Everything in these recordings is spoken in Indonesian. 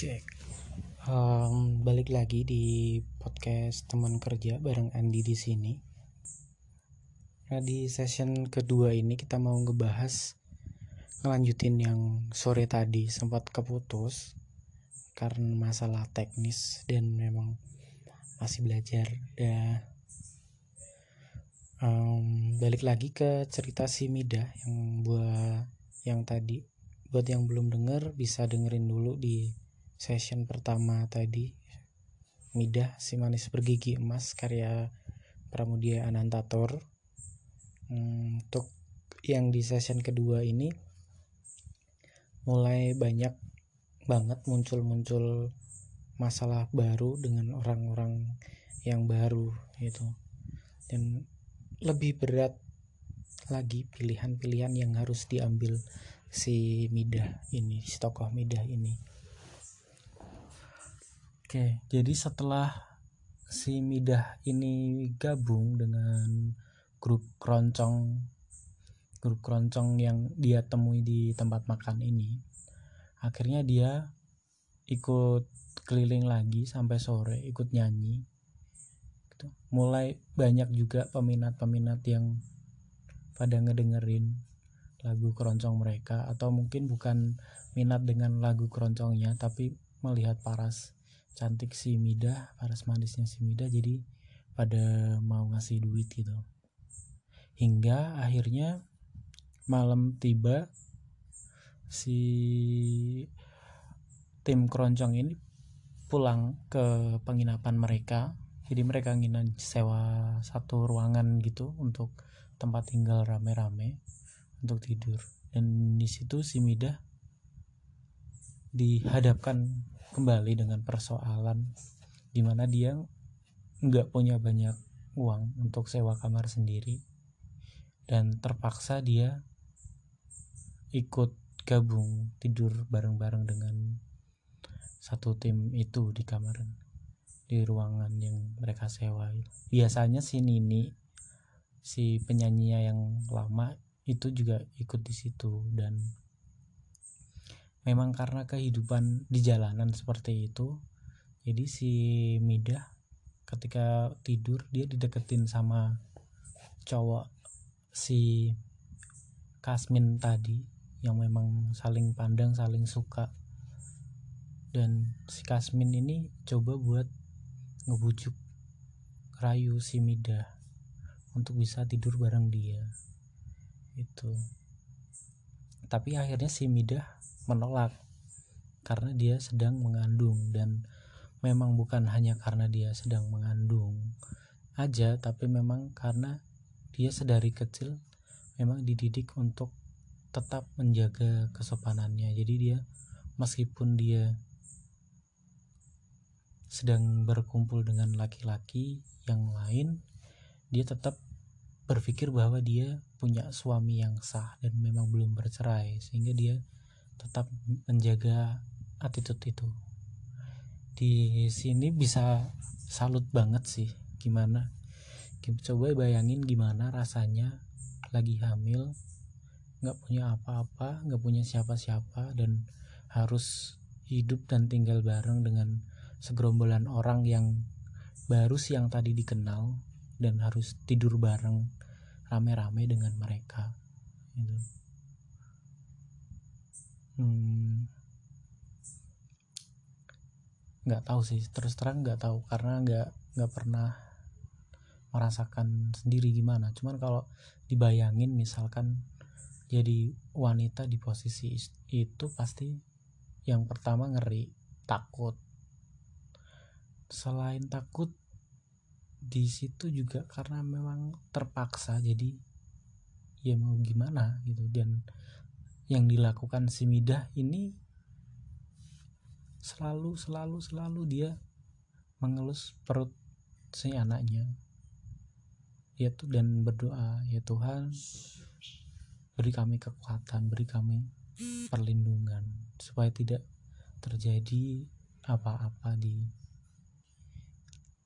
Cek. Um, balik lagi di podcast teman kerja bareng Andi di sini. Nah di session kedua ini kita mau ngebahas ngelanjutin yang sore tadi sempat keputus karena masalah teknis dan memang masih belajar. Dah um, balik lagi ke cerita si Mida yang buat yang tadi buat yang belum denger bisa dengerin dulu di session pertama tadi Midah si manis bergigi emas karya Pramudia Anantator. Hmm, untuk yang di session kedua ini mulai banyak banget muncul-muncul masalah baru dengan orang-orang yang baru gitu. Dan lebih berat lagi pilihan-pilihan yang harus diambil si Midah ini si tokoh Midah ini Oke, jadi setelah si Midah ini gabung dengan grup keroncong grup keroncong yang dia temui di tempat makan ini, akhirnya dia ikut keliling lagi sampai sore, ikut nyanyi. Gitu. Mulai banyak juga peminat-peminat yang pada ngedengerin lagu keroncong mereka atau mungkin bukan minat dengan lagu keroncongnya tapi melihat paras cantik si Mida paras manisnya si Mida jadi pada mau ngasih duit gitu. Hingga akhirnya malam tiba si tim keroncong ini pulang ke penginapan mereka. Jadi mereka nginan sewa satu ruangan gitu untuk tempat tinggal rame-rame untuk tidur. Dan di situ si Mida dihadapkan kembali dengan persoalan di mana dia nggak punya banyak uang untuk sewa kamar sendiri dan terpaksa dia ikut gabung tidur bareng-bareng dengan satu tim itu di kamar di ruangan yang mereka sewa biasanya si Nini si penyanyinya yang lama itu juga ikut di situ dan memang karena kehidupan di jalanan seperti itu jadi si Mida ketika tidur dia dideketin sama cowok si Kasmin tadi yang memang saling pandang saling suka. Dan si Kasmin ini coba buat ngebujuk rayu si Mida untuk bisa tidur bareng dia. Itu. Tapi akhirnya si Mida menolak karena dia sedang mengandung dan memang bukan hanya karena dia sedang mengandung aja tapi memang karena dia sedari kecil memang dididik untuk tetap menjaga kesopanannya. Jadi dia meskipun dia sedang berkumpul dengan laki-laki yang lain dia tetap berpikir bahwa dia punya suami yang sah dan memang belum bercerai sehingga dia tetap menjaga attitude itu. Di sini bisa salut banget sih gimana? Coba bayangin gimana rasanya lagi hamil nggak punya apa-apa nggak punya siapa-siapa dan harus hidup dan tinggal bareng dengan segerombolan orang yang baru siang tadi dikenal dan harus tidur bareng rame-rame dengan mereka gitu hmm, nggak tahu sih terus terang nggak tahu karena nggak nggak pernah merasakan sendiri gimana. Cuman kalau dibayangin misalkan jadi wanita di posisi itu pasti yang pertama ngeri takut. Selain takut di situ juga karena memang terpaksa jadi ya mau gimana gitu. Dan yang dilakukan si Midah ini selalu selalu selalu dia mengelus perut si anaknya. Ya tuh dan berdoa ya Tuhan beri kami kekuatan beri kami perlindungan supaya tidak terjadi apa-apa di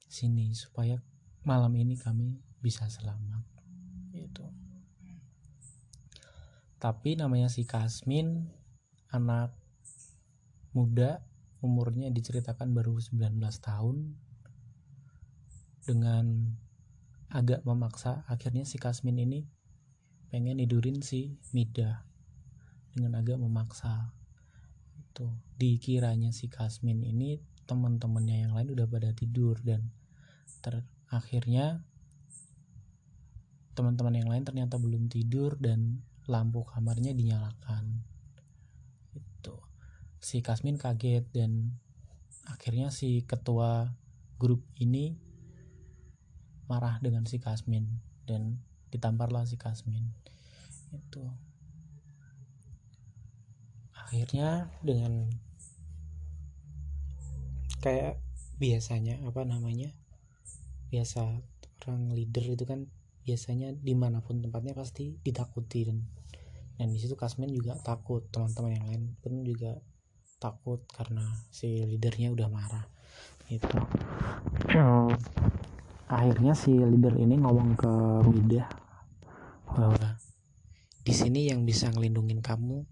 sini supaya malam ini kami bisa selamat. Itu tapi namanya si Kasmin anak muda umurnya diceritakan baru 19 tahun. Dengan agak memaksa akhirnya si Kasmin ini pengen tidurin si Mida. Dengan agak memaksa. Itu dikiranya si Kasmin ini teman-temannya yang lain udah pada tidur dan terakhirnya teman-teman yang lain ternyata belum tidur dan lampu kamarnya dinyalakan. Itu si Kasmin kaget dan akhirnya si ketua grup ini marah dengan si Kasmin dan ditamparlah si Kasmin. Itu akhirnya dengan kayak biasanya apa namanya biasa orang leader itu kan biasanya di mana pun tempatnya pasti ditakuti dan di situ Kasmin juga takut teman-teman yang lain pun juga takut karena si leadernya udah marah itu akhirnya si leader ini ngomong ke Midah bahwa di sini yang bisa ngelindungin kamu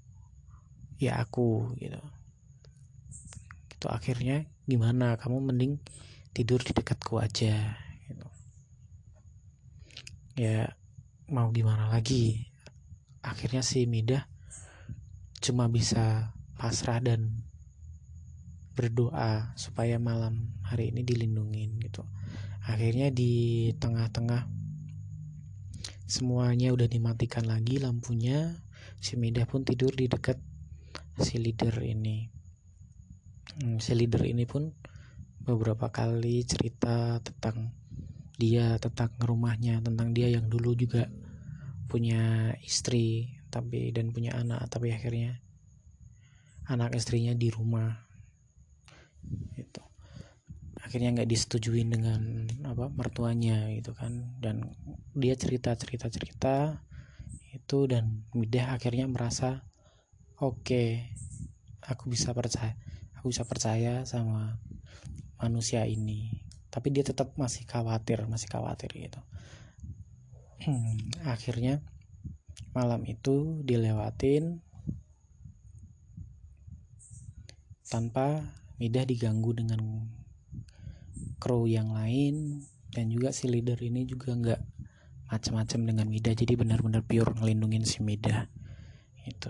ya aku gitu. Itu akhirnya gimana? Kamu mending tidur di dekatku aja ya mau gimana lagi. Akhirnya si Midah cuma bisa pasrah dan berdoa supaya malam hari ini dilindungin gitu. Akhirnya di tengah-tengah semuanya udah dimatikan lagi lampunya si Midah pun tidur di dekat si leader ini. Hmm, si leader ini pun beberapa kali cerita tentang dia tentang rumahnya tentang dia yang dulu juga punya istri tapi dan punya anak tapi akhirnya anak istrinya di rumah. Itu akhirnya nggak disetujuin dengan apa mertuanya gitu kan. Dan dia cerita cerita cerita itu dan Midah akhirnya merasa oke okay, aku bisa percaya aku bisa percaya sama manusia ini tapi dia tetap masih khawatir masih khawatir gitu. Akhirnya malam itu dilewatin tanpa Midah diganggu dengan kru yang lain. Dan juga si leader ini juga nggak macam-macam dengan Midah jadi benar-benar pure ngelindungin si Midah itu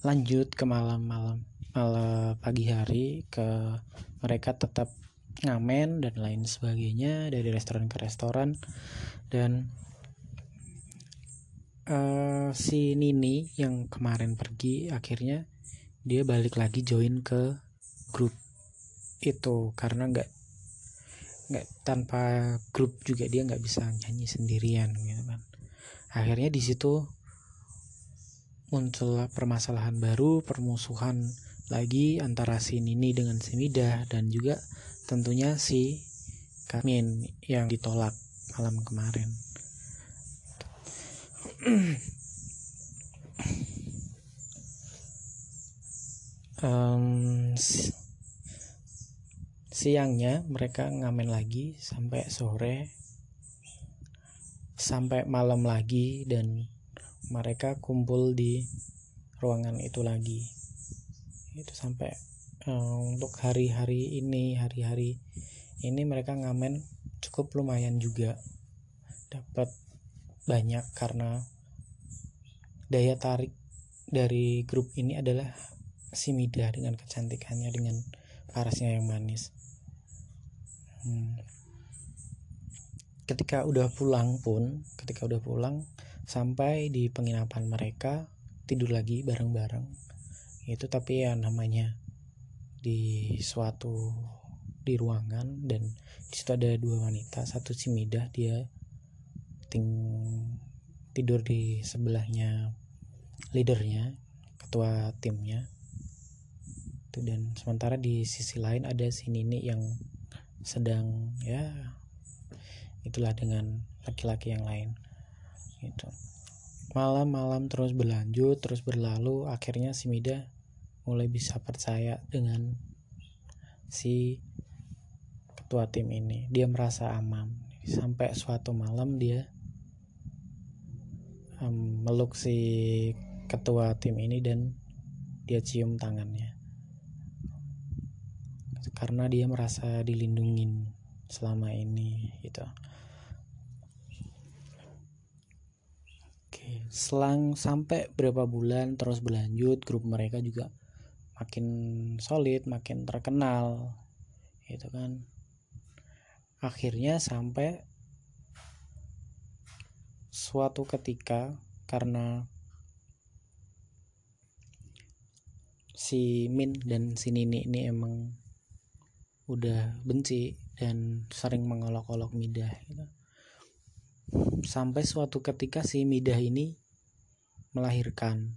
lanjut ke malam-malam malam pagi hari ke mereka tetap ngamen dan lain sebagainya dari restoran ke restoran. Dan uh, si Nini yang kemarin pergi akhirnya dia balik lagi join ke grup itu. Karena nggak nggak tanpa grup juga dia nggak bisa nyanyi sendirian gitu kan. Akhirnya di situ muncullah permasalahan baru, permusuhan lagi antara si Nini dengan si Mida. Dan juga tentunya si Kamin yang ditolak malam kemarin. um, siangnya mereka ngamen lagi sampai sore sampai malam lagi dan mereka kumpul di ruangan itu lagi itu sampai untuk hari-hari ini hari-hari ini mereka ngamen cukup lumayan juga. Dapat banyak karena daya tarik dari grup ini adalah si Mida dengan kecantikannya dengan parasnya yang manis. Hmm. ketika udah pulang pun ketika udah pulang sampai di penginapan mereka tidur lagi bareng-bareng. Itu tapi ya namanya di suatu di ruangan dan di situ ada dua wanita satu si Midah dia ting tidur di sebelahnya leadernya ketua timnya. Itu dan sementara di sisi lain ada si Nini yang sedang ya itulah dengan laki-laki yang lain gitu. Malam-malam terus berlanjut terus berlalu akhirnya si Mida mulai bisa percaya dengan si ketua tim ini. Dia merasa aman. Sampai suatu malam dia um, meluk si ketua tim ini dan dia cium tangannya. Karena dia merasa dilindungin selama ini gitu. Selang sampai berapa bulan terus berlanjut grup mereka juga makin solid makin terkenal gitu kan akhirnya sampai suatu ketika karena si Min dan si Nini ini emang udah benci dan sering mengolok-olok Midah gitu. sampai suatu ketika si Midah ini melahirkan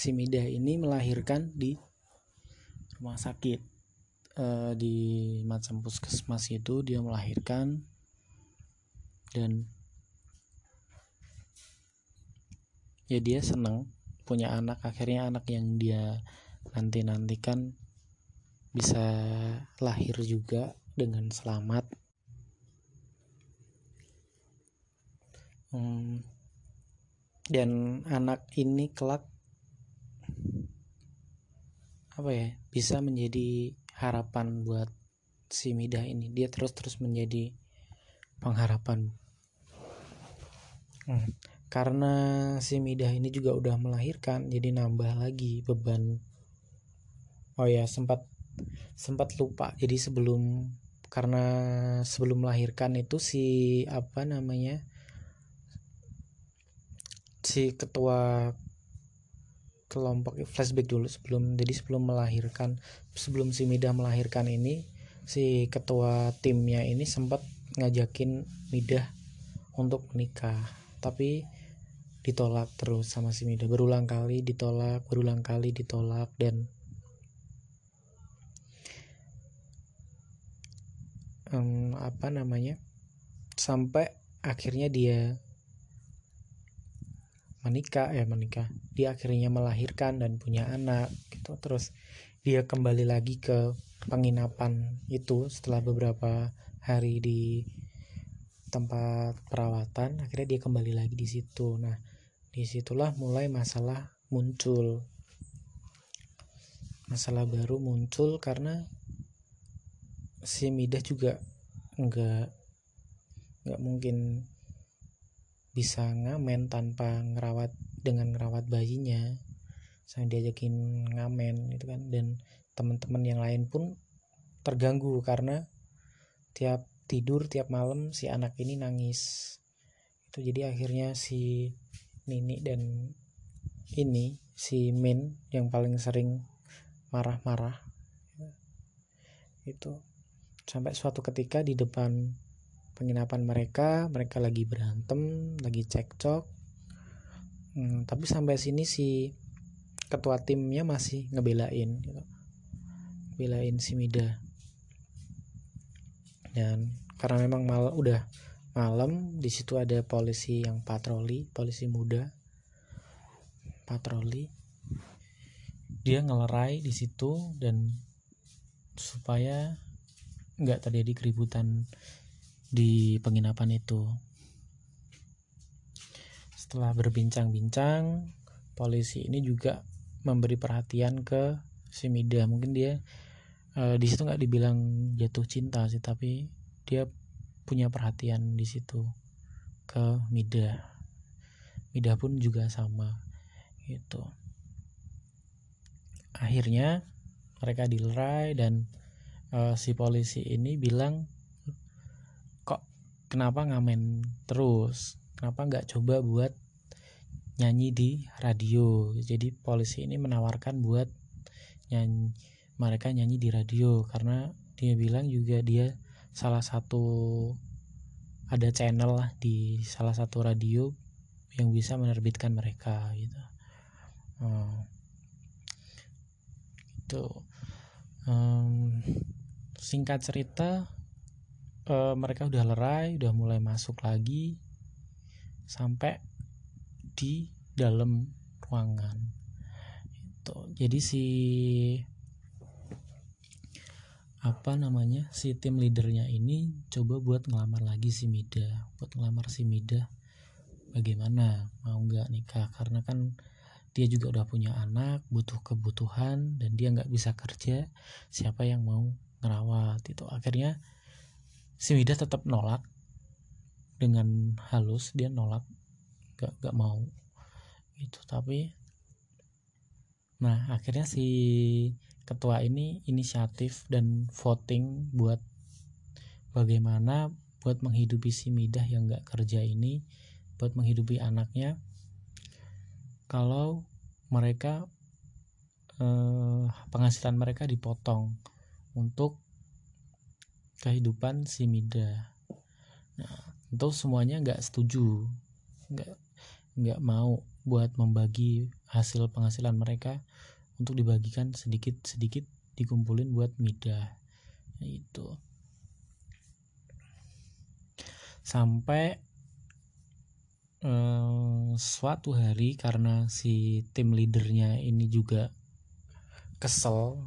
si Midah ini melahirkan di rumah sakit. E, di macam puskesmas itu dia melahirkan dan ya dia senang punya anak. Akhirnya anak yang dia nanti nantikan bisa lahir juga dengan selamat. Hmm, dan anak ini kelak apa ya bisa menjadi harapan buat si Midah ini. Dia terus terus menjadi pengharapan. Hmm. Karena si Midah ini juga udah melahirkan jadi nambah lagi beban. Oh ya sempat sempat lupa. Jadi sebelum karena sebelum melahirkan itu si apa namanya si ketua kelompok flashback dulu sebelum jadi sebelum melahirkan sebelum si Midah melahirkan ini si ketua timnya ini sempat ngajakin Midah untuk menikah tapi ditolak terus sama si Mida berulang kali ditolak berulang kali ditolak dan um, apa namanya sampai akhirnya dia menikah ya menikah. Dia akhirnya melahirkan dan punya anak gitu. Terus dia kembali lagi ke penginapan itu setelah beberapa hari di tempat perawatan akhirnya dia kembali lagi di situ. Nah di situlah mulai masalah muncul. Masalah baru muncul karena si Midah juga nggak nggak mungkin bisa ngamen tanpa ngerawat dengan ngerawat bayinya. Saya diajakin ngamen gitu kan dan teman-teman yang lain pun terganggu karena tiap tidur tiap malam si anak ini nangis. Itu jadi akhirnya si Nini dan ini si Min yang paling sering marah-marah. Itu sampai suatu ketika di depan penginapan mereka mereka lagi berantem lagi cekcok. Hmm, tapi sampai sini si ketua timnya masih ngebelain gitu. belain si Mida. Dan karena memang mal udah malam di situ ada polisi yang patroli polisi muda. Patroli. Dia ngelerai di situ dan supaya nggak terjadi keributan di penginapan itu. Setelah berbincang-bincang polisi ini juga memberi perhatian ke si Mida. Mungkin dia uh, di situ nggak dibilang jatuh cinta sih tapi dia punya perhatian di situ ke Mida. Mida pun juga sama gitu. Akhirnya mereka dilerai dan uh, si polisi ini bilang kenapa ngamen terus? Kenapa nggak coba buat nyanyi di radio? Jadi polisi ini menawarkan buat nyanyi mereka nyanyi di radio. Karena dia bilang juga dia salah satu ada channel lah di salah satu radio yang bisa menerbitkan mereka gitu. Hmm. itu um, singkat cerita uh, mereka udah lerai udah mulai masuk lagi sampai di dalam ruangan. Itu. Jadi si apa namanya si tim leadernya ini coba buat ngelamar lagi si Mida buat ngelamar si Mida. Bagaimana? Mau nggak nikah? Karena kan dia juga udah punya anak butuh kebutuhan dan dia nggak bisa kerja. Siapa yang mau ngerawat? Itu. Akhirnya si Midah tetap nolak dengan halus dia nolak gak gak mau. Itu tapi nah akhirnya si ketua ini inisiatif dan voting buat bagaimana buat menghidupi si Midah yang gak kerja ini buat menghidupi anaknya kalau mereka eh, penghasilan mereka dipotong untuk kehidupan si Mida. Nah, tentu semuanya nggak setuju, nggak nggak mau buat membagi hasil penghasilan mereka untuk dibagikan sedikit-sedikit dikumpulin buat Mida. Nah, itu sampai eh, suatu hari karena si tim leadernya ini juga kesel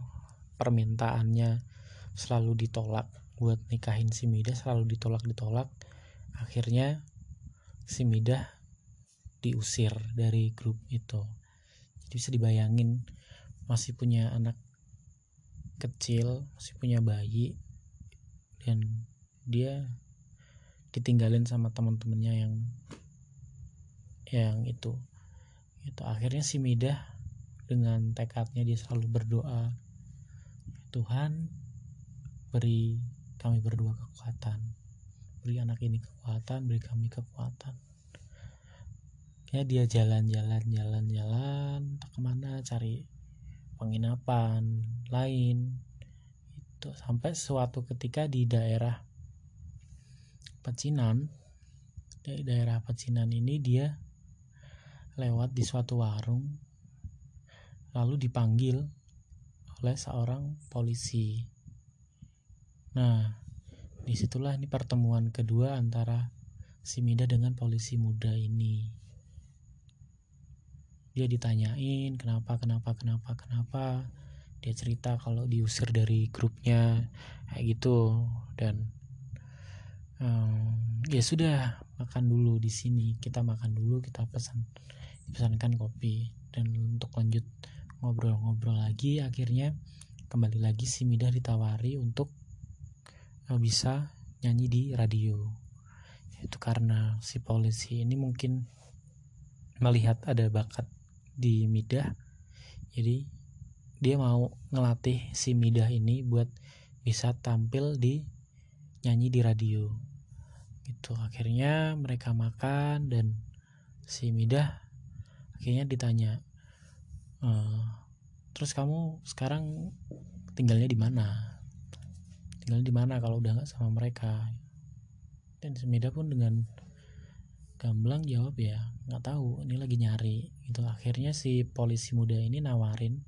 permintaannya selalu ditolak buat nikahin si Midah selalu ditolak ditolak akhirnya si Midah diusir dari grup itu. Jadi bisa dibayangin masih punya anak kecil masih punya bayi dan dia ditinggalin sama teman-temannya yang yang itu. Itu akhirnya si Midah dengan tekadnya dia selalu berdoa Tuhan beri kami berdua kekuatan. Beri anak ini kekuatan beri kami kekuatan. Ya dia jalan-jalan jalan-jalan ke mana cari penginapan lain. Itu sampai suatu ketika di daerah Pecinan di daerah Pecinan ini dia lewat di suatu warung lalu dipanggil oleh seorang polisi. Nah, di situlah ini pertemuan kedua antara si Mida dengan polisi muda ini. Dia ditanyain kenapa, kenapa, kenapa, kenapa. Dia cerita kalau diusir dari grupnya kayak gitu dan um, ya sudah makan dulu di sini kita makan dulu kita pesan dipesankan kopi dan untuk lanjut ngobrol-ngobrol lagi akhirnya kembali lagi si Midah ditawari untuk bisa nyanyi di radio. Itu karena si polisi ini mungkin melihat ada bakat di Midah. Jadi dia mau ngelatih si Midah ini buat bisa tampil di nyanyi di radio. Gitu. Akhirnya mereka makan dan si Midah akhirnya ditanya e, terus kamu sekarang tinggalnya di mana tinggal di mana kalau udah nggak sama mereka? Dan Semida pun dengan gamblang jawab ya nggak tahu ini lagi nyari. Itu akhirnya si polisi muda ini nawarin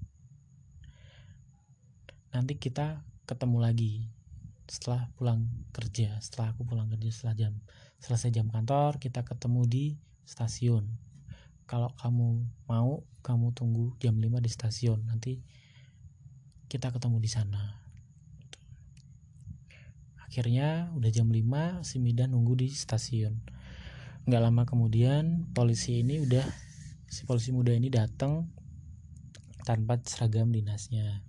nanti kita ketemu lagi setelah pulang kerja setelah aku pulang kerja setelah jam selesai jam kantor kita ketemu di stasiun. Kalau kamu mau kamu tunggu jam 5 di stasiun. Nanti kita ketemu di sana akhirnya udah jam 5 si Mida nunggu di stasiun. Nggak lama kemudian polisi ini udah si polisi muda ini datang tanpa seragam dinasnya.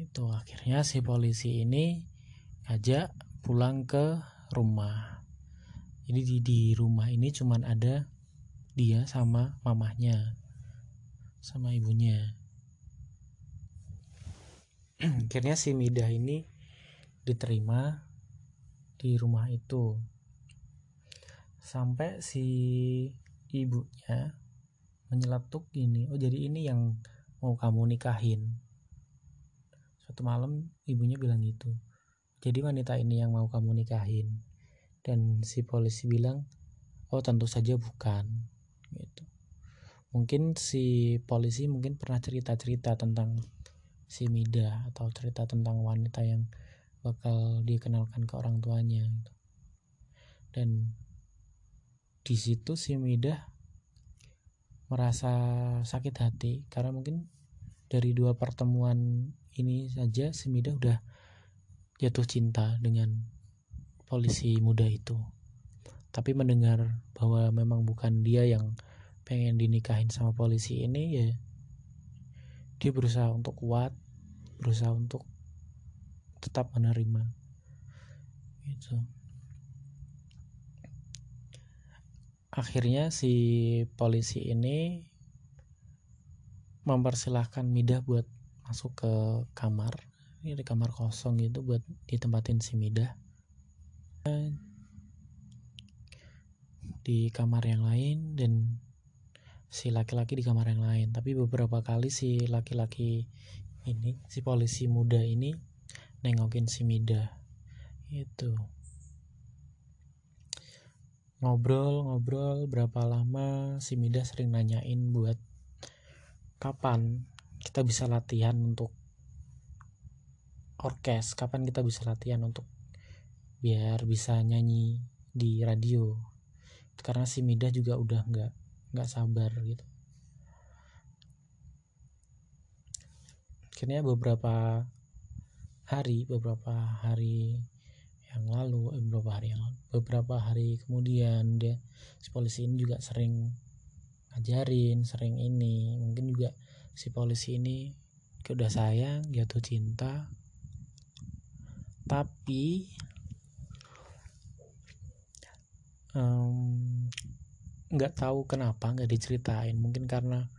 Itu akhirnya si polisi ini ajak pulang ke rumah. Jadi di, di rumah ini cuman ada dia sama mamahnya sama ibunya. Akhirnya si Midah ini diterima di rumah itu. Sampai si ibunya menyeletuk ini oh jadi ini yang mau kamu nikahin. Suatu malam ibunya bilang gitu jadi wanita ini yang mau kamu nikahin. Dan si polisi bilang oh tentu saja bukan. Gitu. Mungkin si polisi mungkin pernah cerita-cerita tentang si Mida atau cerita tentang wanita yang bakal dikenalkan ke orang tuanya gitu. dan di situ si Mida merasa sakit hati karena mungkin dari dua pertemuan ini saja si Mida udah jatuh cinta dengan polisi muda itu tapi mendengar bahwa memang bukan dia yang pengen dinikahin sama polisi ini ya dia berusaha untuk kuat berusaha untuk tetap menerima. Gitu. Akhirnya si polisi ini mempersilahkan Midah buat masuk ke kamar. Ini di kamar kosong gitu buat ditempatin si Midah. Di kamar yang lain dan si laki-laki di kamar yang lain. Tapi beberapa kali si laki-laki ini si polisi muda ini nengokin si Mida. Itu ngobrol-ngobrol berapa lama si Mida sering nanyain buat kapan kita bisa latihan untuk orkes kapan kita bisa latihan untuk biar bisa nyanyi di radio. Karena si Mida juga udah nggak nggak sabar gitu. Akhirnya beberapa hari beberapa hari yang lalu eh, beberapa hari yang lalu beberapa hari kemudian dia si polisi ini juga sering ngajarin sering ini mungkin juga si polisi ini udah sayang jatuh cinta. Tapi um, nggak tahu kenapa nggak diceritain mungkin karena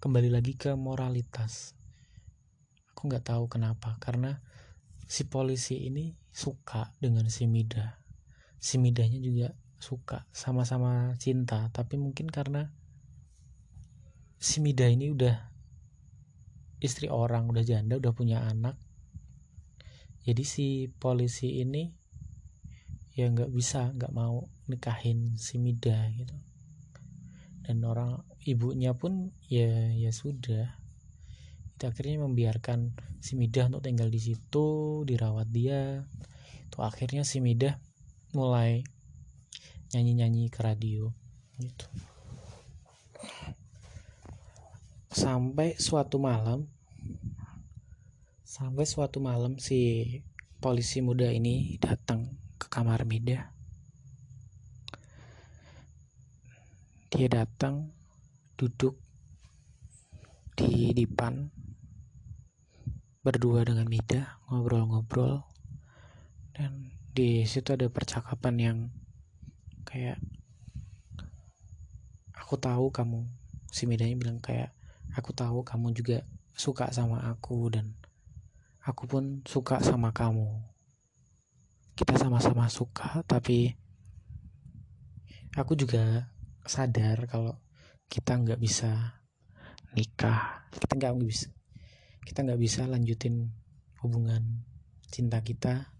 kembali lagi ke moralitas aku nggak tahu kenapa karena si polisi ini suka dengan si Mida. Si Midanya juga suka sama-sama cinta tapi mungkin karena si Mida ini udah istri orang udah janda udah punya anak. Jadi si polisi ini ya nggak bisa nggak mau nikahin si Mida gitu. Dan orang ibunya pun ya ya sudah akhirnya membiarkan si Midah untuk tinggal di situ dirawat dia. Itu akhirnya si Midah mulai nyanyi-nyanyi ke radio gitu. Sampai suatu malam sampai suatu malam si polisi muda ini datang ke kamar Midah. Dia datang duduk di depan berdua dengan Mida ngobrol-ngobrol. Dan di situ ada percakapan yang kayak aku tahu kamu. Si Midanya bilang kayak aku tahu kamu juga suka sama aku dan aku pun suka sama kamu. Kita sama-sama suka tapi aku juga sadar kalau kita nggak bisa nikah. Kita nggak bisa kita nggak bisa lanjutin hubungan cinta kita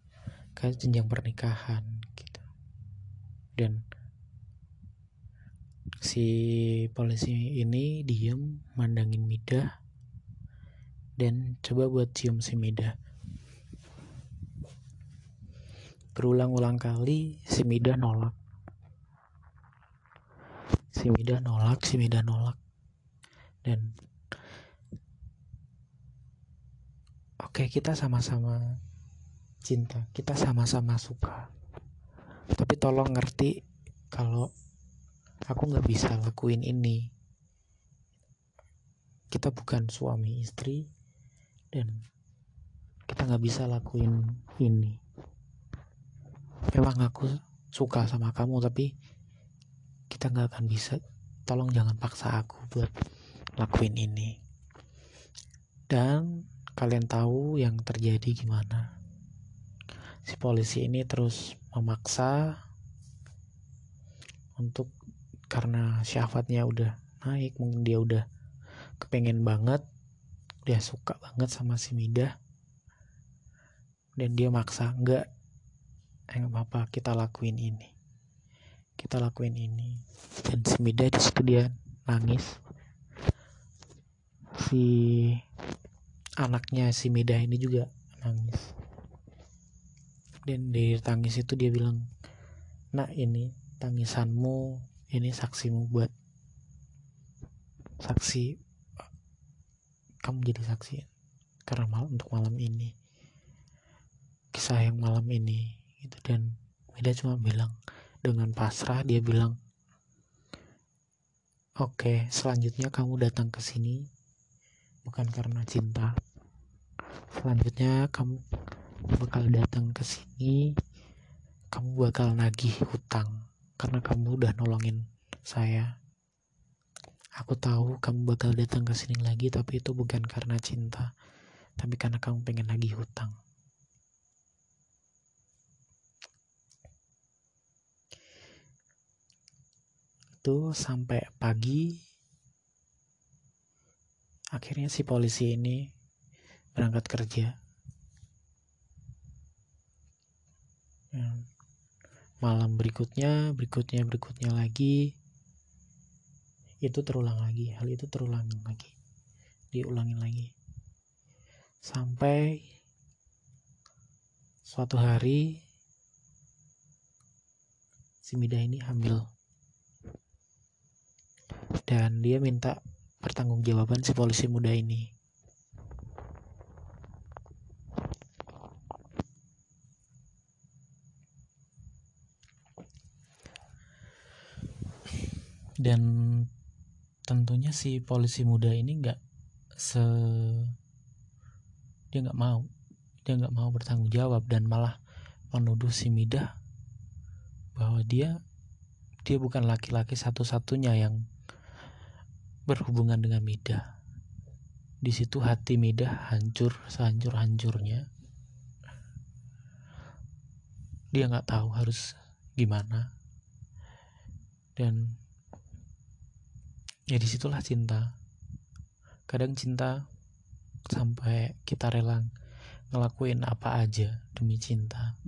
ke jenjang pernikahan gitu. Dan si polisi ini diem mandangin Mida dan coba buat cium si Mida. Berulang-ulang kali si Mida nolak. Si Mida nolak si Mida nolak. Dan oke okay, kita sama-sama cinta. Kita sama-sama suka. Tapi tolong ngerti kalau aku nggak bisa lakuin ini. Kita bukan suami istri dan kita nggak bisa lakuin ini. Memang aku suka sama kamu tapi kita nggak akan bisa. Tolong jangan paksa aku buat lakuin ini. Dan kalian tahu yang terjadi gimana? Si polisi ini terus memaksa untuk karena syahwatnya udah naik mungkin dia udah kepengen banget dia suka banget sama si Mida dan dia maksa enggak enggak apa-apa kita lakuin ini kita lakuin ini. Dan si Mida di situ dia nangis. Si anaknya si Mida ini juga nangis. Dan dari tangis itu dia bilang nak ini tangisanmu ini saksimu buat saksi kamu jadi saksi karena mal untuk malam ini. Kisah yang malam ini gitu. Dan Mida cuma bilang dengan pasrah dia bilang Oke, selanjutnya kamu datang ke sini bukan karena cinta. Selanjutnya kamu bakal datang ke sini, kamu bakal nagih hutang karena kamu udah nolongin saya. Aku tahu kamu bakal datang ke sini lagi, tapi itu bukan karena cinta, tapi karena kamu pengen nagih hutang. itu sampai pagi akhirnya si polisi ini berangkat kerja. Malam berikutnya berikutnya berikutnya lagi itu terulang lagi hal itu terulang lagi diulangin lagi. Sampai suatu hari si Mida ini hamil. Dan dia minta pertanggungjawaban si polisi muda ini. Dan tentunya si polisi muda ini nggak se dia nggak mau dia nggak mau bertanggung jawab dan malah menuduh si Mida bahwa dia dia bukan laki-laki satu-satunya yang berhubungan dengan Mida. Di situ hati Mida hancur sehancur-hancurnya. Dia nggak tahu harus gimana. Dan ya di situlah cinta. Kadang cinta sampai kita rela ngelakuin apa aja demi cinta.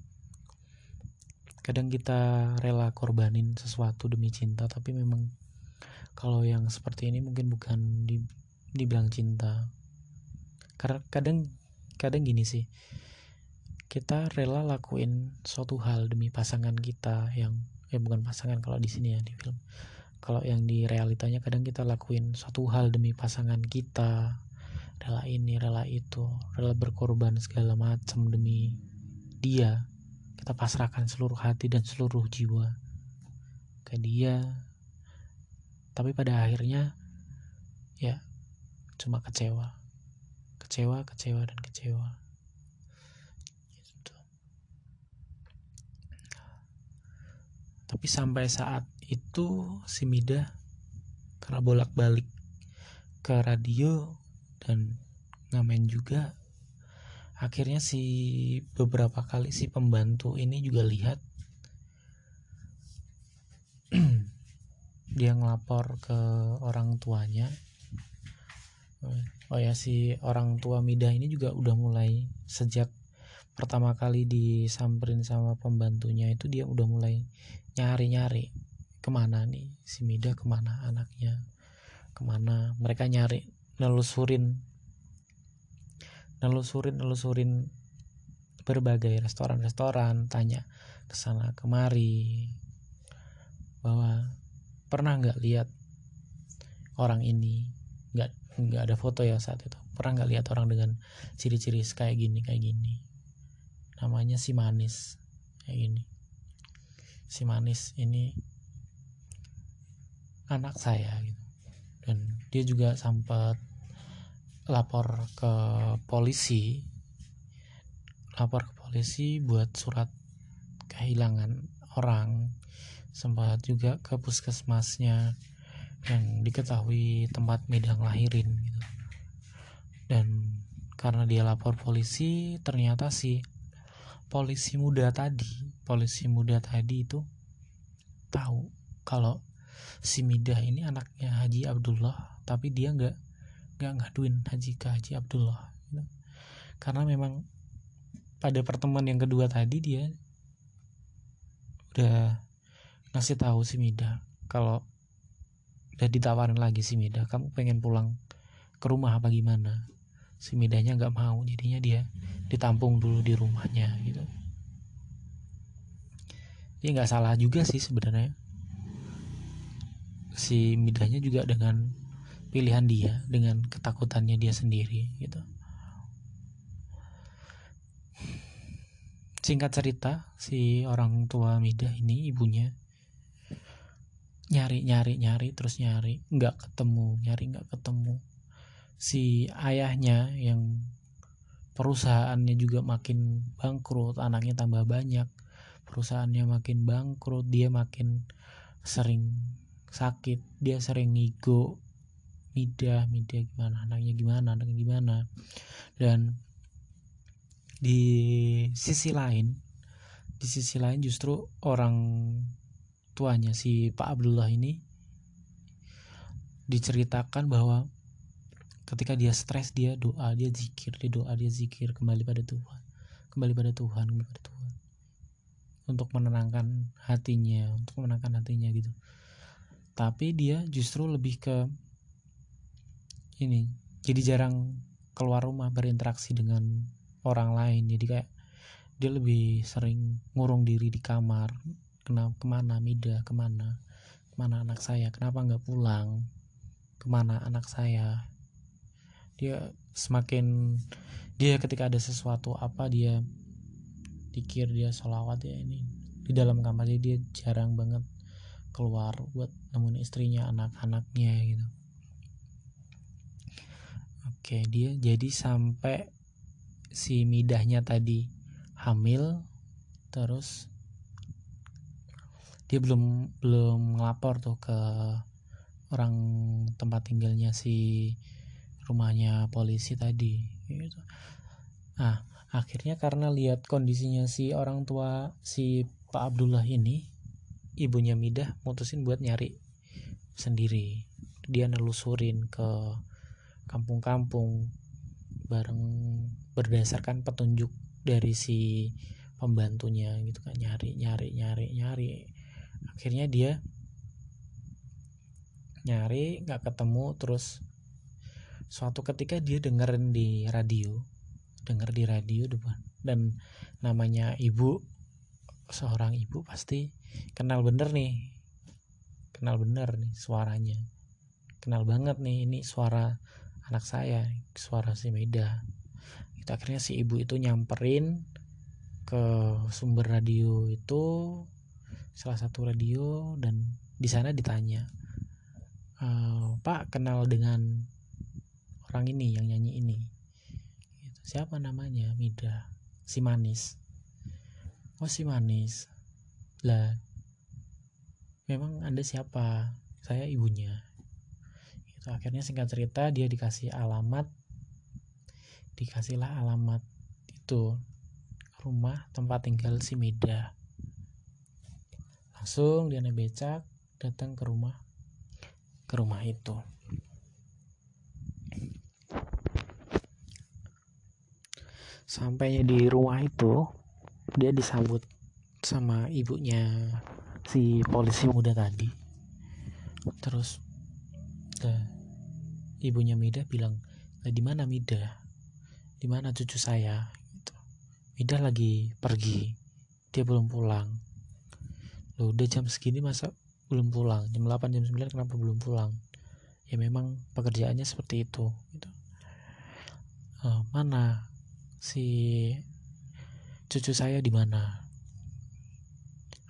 Kadang kita rela korbanin sesuatu demi cinta, tapi memang kalau yang seperti ini mungkin bukan di, dibilang cinta. Karena kadang kadang gini sih. Kita rela lakuin suatu hal demi pasangan kita yang ya bukan pasangan kalau di sini ya di film. Kalau yang di realitanya kadang kita lakuin suatu hal demi pasangan kita. Rela ini rela itu rela berkorban segala macam demi dia. Kita pasrahkan seluruh hati dan seluruh jiwa ke dia tapi pada akhirnya ya cuma kecewa. Kecewa kecewa dan kecewa. Gitu. tapi sampai saat itu si Mida karena bolak-balik ke radio dan ngamen juga akhirnya si beberapa kali si pembantu ini juga lihat dia ngelapor ke orang tuanya. Oh ya si orang tua Mida ini juga udah mulai sejak pertama kali disamperin sama pembantunya itu dia udah mulai nyari-nyari ke mana nih si Mida ke mana anaknya ke mana. Mereka nyari nelusurin nelusurin nelusurin berbagai restoran-restoran tanya ke sana kemari bahwa pernah nggak lihat orang ini? Nggak nggak ada foto ya saat itu. Pernah nggak lihat orang dengan ciri-ciri kayak gini kayak gini? Namanya si manis kayak gini. Si manis ini anak saya gitu. Dan dia juga sempat lapor ke polisi lapor ke polisi buat surat kehilangan orang sempat juga ke puskesmasnya yang diketahui tempat Midang lahirin gitu dan karena dia lapor polisi ternyata si polisi muda tadi polisi muda tadi itu tahu kalau si Midah ini anaknya Haji Abdullah tapi dia nggak nggak ngaduin Haji ke Haji Abdullah gitu. karena memang pada pertemuan yang kedua tadi dia udah ngasih tahu si Mida kalau udah ditawarin lagi si Mida kamu pengen pulang ke rumah apa gimana? Si Midanya nggak mau jadinya dia ditampung dulu di rumahnya gitu. Dia nggak salah juga sih sebenarnya. Si Midanya juga dengan pilihan dia dengan ketakutannya dia sendiri gitu. Singkat cerita si orang tua Mida ini ibunya nyari nyari nyari terus nyari nggak ketemu nyari nggak ketemu. Si ayahnya yang perusahaannya juga makin bangkrut anaknya tambah banyak perusahaannya makin bangkrut dia makin sering sakit dia sering ngigo midah midah gimana anaknya gimana anaknya gimana. Dan di sisi lain di sisi lain justru orang tuanya si Pak Abdullah ini diceritakan bahwa ketika dia stres dia doa dia zikir dia doa dia zikir kembali pada Tuhan kembali pada Tuhan kembali pada Tuhan. Untuk menenangkan hatinya untuk menenangkan hatinya gitu. Tapi dia justru lebih ke ini jadi jarang keluar rumah berinteraksi dengan orang lain. Jadi kayak dia lebih sering ngurung diri di kamar kenapa ke mana mida ke mana? Ke mana anak saya? Kenapa nggak pulang? Ke mana anak saya? Dia semakin dia ketika ada sesuatu apa dia pikir dia sholawat ya ini. Di dalam kamar dia, dia jarang banget keluar buat nemuin istrinya anak-anaknya gitu. Oke dia jadi sampai si midahnya tadi hamil terus dia belum belum ngelapor tuh ke orang tempat tinggalnya si rumahnya polisi tadi gitu. Nah, akhirnya karena lihat kondisinya si orang tua si Pak Abdullah ini, ibunya Midah mutusin buat nyari sendiri. Dia nelusurin ke kampung-kampung bareng berdasarkan petunjuk dari si pembantunya gitu kan nyari nyari nyari nyari akhirnya dia nyari nggak ketemu terus suatu ketika dia dengerin di radio denger di radio depan. Dan namanya ibu seorang ibu pasti kenal bener nih. Kenal bener nih suaranya. Kenal banget nih ini suara anak saya suara si Meda itu akhirnya si ibu itu nyamperin ke sumber radio itu salah satu radio dan di sana ditanya e, Pak kenal dengan orang ini yang nyanyi ini? Gitu. siapa namanya? Mida. Si manis. Oh si manis. Lah memang anda siapa? Saya ibunya. Itu akhirnya singkat cerita dia dikasih alamat dikasihlah alamat itu rumah tempat tinggal si Mida langsung dia naik becak datang ke rumah. Ke rumah itu. Sampainya di rumah itu dia disambut sama ibunya si polisi muda tadi. Terus the, ibunya Mida bilang di mana Mida? Di mana cucu saya? Gitu. Mida lagi pergi. Dia belum pulang lo udah jam segini masa belum pulang? Jam 8 jam 9 kenapa belum pulang? Ya memang pekerjaannya seperti itu gitu. uh, mana? Si cucu saya di mana?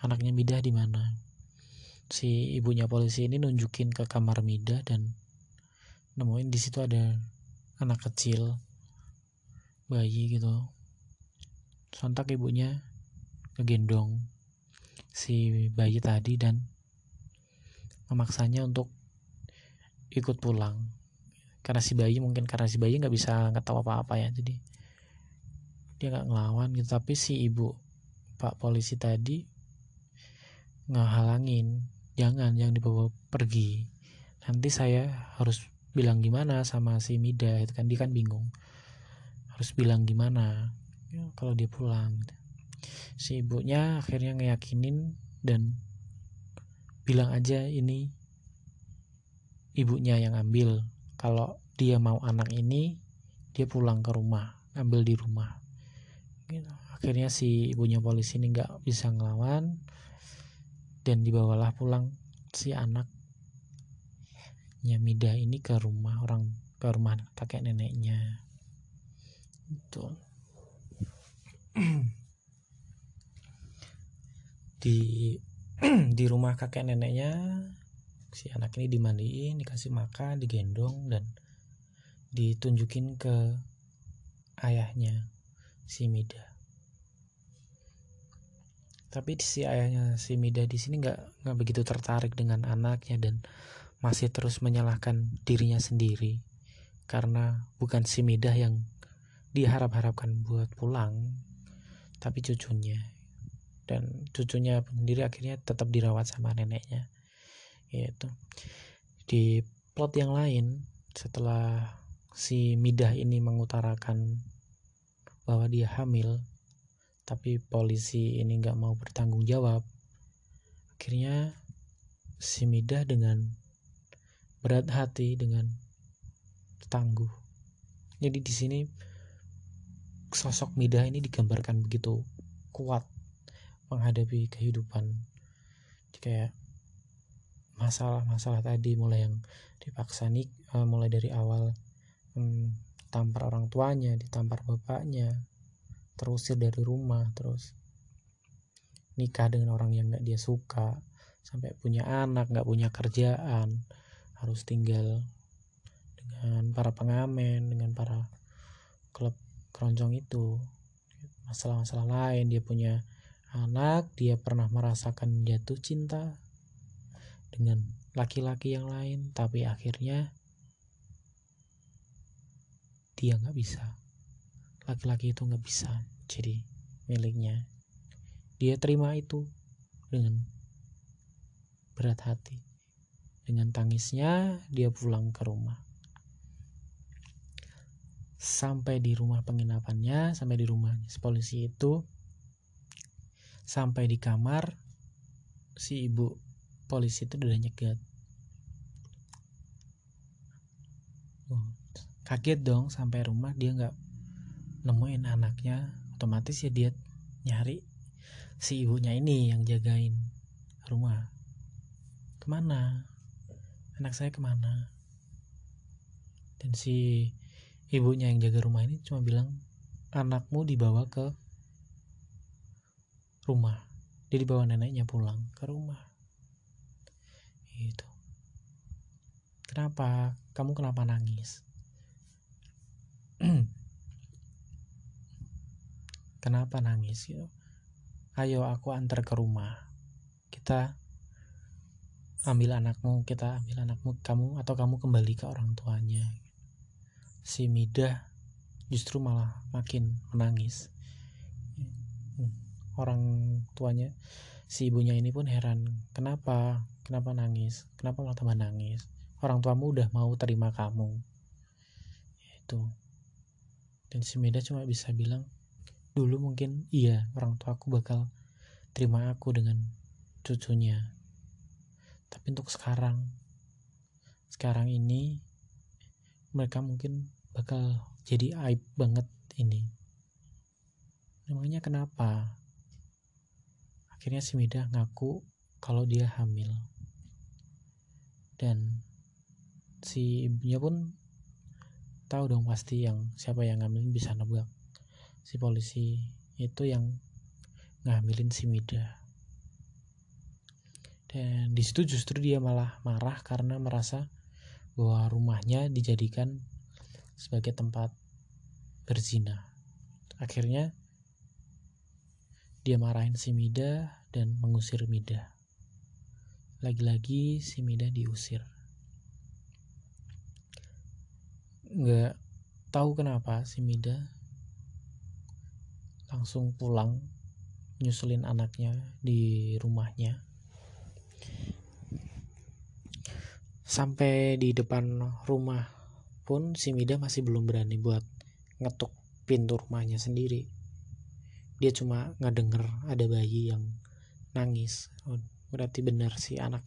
Anaknya Midah di mana? Si ibunya polisi ini nunjukin ke kamar Midah dan nemuin di situ ada anak kecil bayi gitu. Sontak ibunya ngegendong si bayi tadi dan memaksanya untuk ikut pulang. Karena si bayi mungkin karena si bayi nggak bisa nggak tahu apa-apa ya. Jadi dia nggak ngelawan gitu. Tapi si ibu pak polisi tadi ngehalangin jangan yang dibawa pergi. Nanti saya harus bilang gimana sama si Mida itu kan. Dia kan bingung harus bilang gimana kalau dia pulang? gitu. Si ibunya akhirnya ngeyakinin dan bilang aja ini ibunya yang ambil. Kalau dia mau anak ini dia pulang ke rumah ambil di rumah. Gitu. akhirnya si ibunya polisi ini nggak bisa ngelawan dan dibawalah pulang si anak Mida ini ke rumah orang ke rumah kakek neneknya. Itu di di rumah kakek neneknya. Si anak ini dimandiin dikasih makan digendong dan ditunjukin ke ayahnya si Mida. Tapi si ayahnya si Mida di sini nggak nggak begitu tertarik dengan anaknya dan masih terus menyalahkan dirinya sendiri. Karena bukan si Mida yang diharap-harapkan buat pulang tapi cucunya dan cucunya sendiri akhirnya tetap dirawat sama neneknya. Yaitu di plot yang lain setelah si Midah ini mengutarakan bahwa dia hamil tapi polisi ini nggak mau bertanggung jawab akhirnya si Midah dengan berat hati dengan tangguh. Jadi di sini sosok Midah ini digambarkan begitu kuat menghadapi kehidupan. Kayak masalah-masalah tadi mulai yang dipaksa nik uh, mulai dari awal um, tampar orang tuanya, ditampar bapaknya, terusir dari rumah, terus nikah dengan orang yang nggak dia suka, sampai punya anak, nggak punya kerjaan, harus tinggal dengan para pengamen dengan para klub keroncong itu masalah-masalah lain dia punya anak dia pernah merasakan jatuh cinta dengan laki-laki yang lain tapi akhirnya dia nggak bisa. Laki-laki itu nggak bisa jadi miliknya. Dia terima itu dengan berat hati. Dengan tangisnya, dia pulang ke rumah. Sampai di rumah penginapannya, sampai di rumah polisi itu, sampai di kamar, si ibu polisi itu udah nyegat. Oh, kaget dong sampai rumah dia nggak nemuin anaknya, otomatis ya dia nyari si ibunya ini yang jagain rumah. Ke mana? anak saya ke mana dan si ibunya yang jaga rumah ini cuma bilang anakmu dibawa ke rumah. Dia dibawa neneknya pulang ke rumah. Itu kenapa? Kamu kenapa nangis? Kenapa nangis gitu? Ayo aku antar ke rumah. Kita ambil anakmu kita ambil anakmu kamu atau kamu kembali ke orang tuanya. Si Midah justru malah makin menangis orang tuanya si ibunya ini pun heran kenapa? Kenapa nangis? Kenapa malah tambah nangis? Orang tuamu udah mau terima kamu. Itu. Dan si Midah cuma bisa bilang dulu mungkin iya orang tuaku bakal terima aku dengan cucunya. Tapi untuk sekarang sekarang ini mereka mungkin bakal jadi aib banget ini. Namanya kenapa akhirnya si Mida ngaku kalau dia hamil. Dan si ibunya pun tahu dong pasti yang siapa yang ngambilin bisa nebak. Si polisi itu yang ngambilin si Mida. Dan di situ justru dia malah marah karena merasa bahwa rumahnya dijadikan sebagai tempat berzina. Akhirnya dia marahin si Mida dan mengusir Mida. Lagi-lagi si Mida diusir. Nggak tahu kenapa si Mida langsung pulang nyusulin anaknya di rumahnya. Sampai di depan rumah pun si Mida masih belum berani buat ngetuk pintu rumahnya sendiri dia cuma ngedenger ada bayi yang nangis. Oh, berarti benar si anak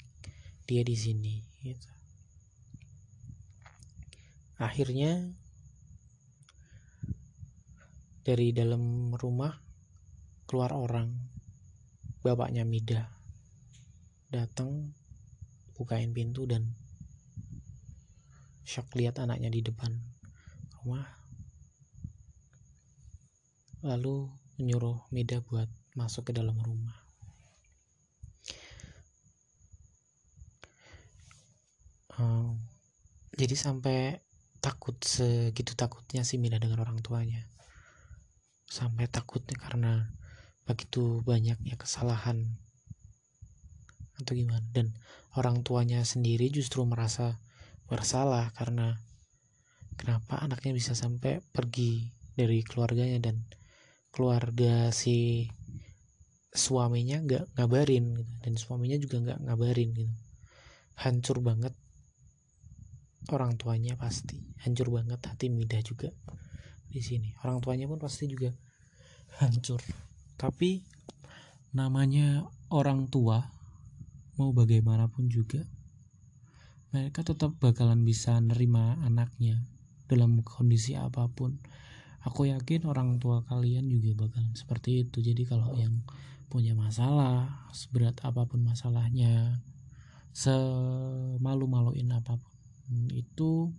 dia di sini gitu. akhirnya dari dalam rumah keluar orang. Bapaknya Mida datang bukain pintu dan shock lihat anaknya di depan rumah. Lalu menyuruh Mida buat masuk ke dalam rumah. Jadi sampai takut segitu takutnya si Mida dengan orang tuanya. Sampai takutnya karena begitu banyaknya kesalahan atau gimana. Dan orang tuanya sendiri justru merasa bersalah karena kenapa anaknya bisa sampai pergi dari keluarganya dan keluarga si suaminya nggak ngabarin gitu. dan suaminya juga nggak ngabarin gitu. Hancur banget orang tuanya pasti. Hancur banget hati Mida juga di sini. Orang tuanya pun pasti juga hancur. Tapi namanya orang tua mau bagaimanapun juga mereka tetap bakalan bisa nerima anaknya dalam kondisi apa pun aku yakin orang tua kalian juga bakalan seperti itu. Jadi kalau yang punya masalah seberat apa pun masalahnya semalu-maluin apa pun itu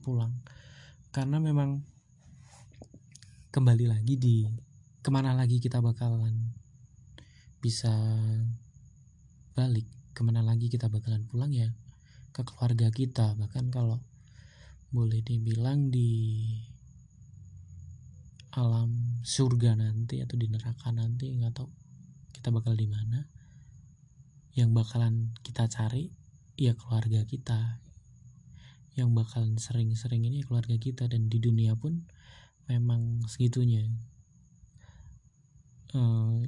pulang. Karena memang kembali lagi di ke mana lagi kita bakalan bisa balik ke mana lagi kita bakalan pulang ya ke keluarga kita. Bahkan kalau boleh dibilang di alam surga nanti atau di neraka nanti nggak tahu kita bakal di mana. Yang bakalan kita cari ya keluarga kita. Yang bakalan sering-sering ini ya keluarga kita dan di dunia pun memang segitunya. E,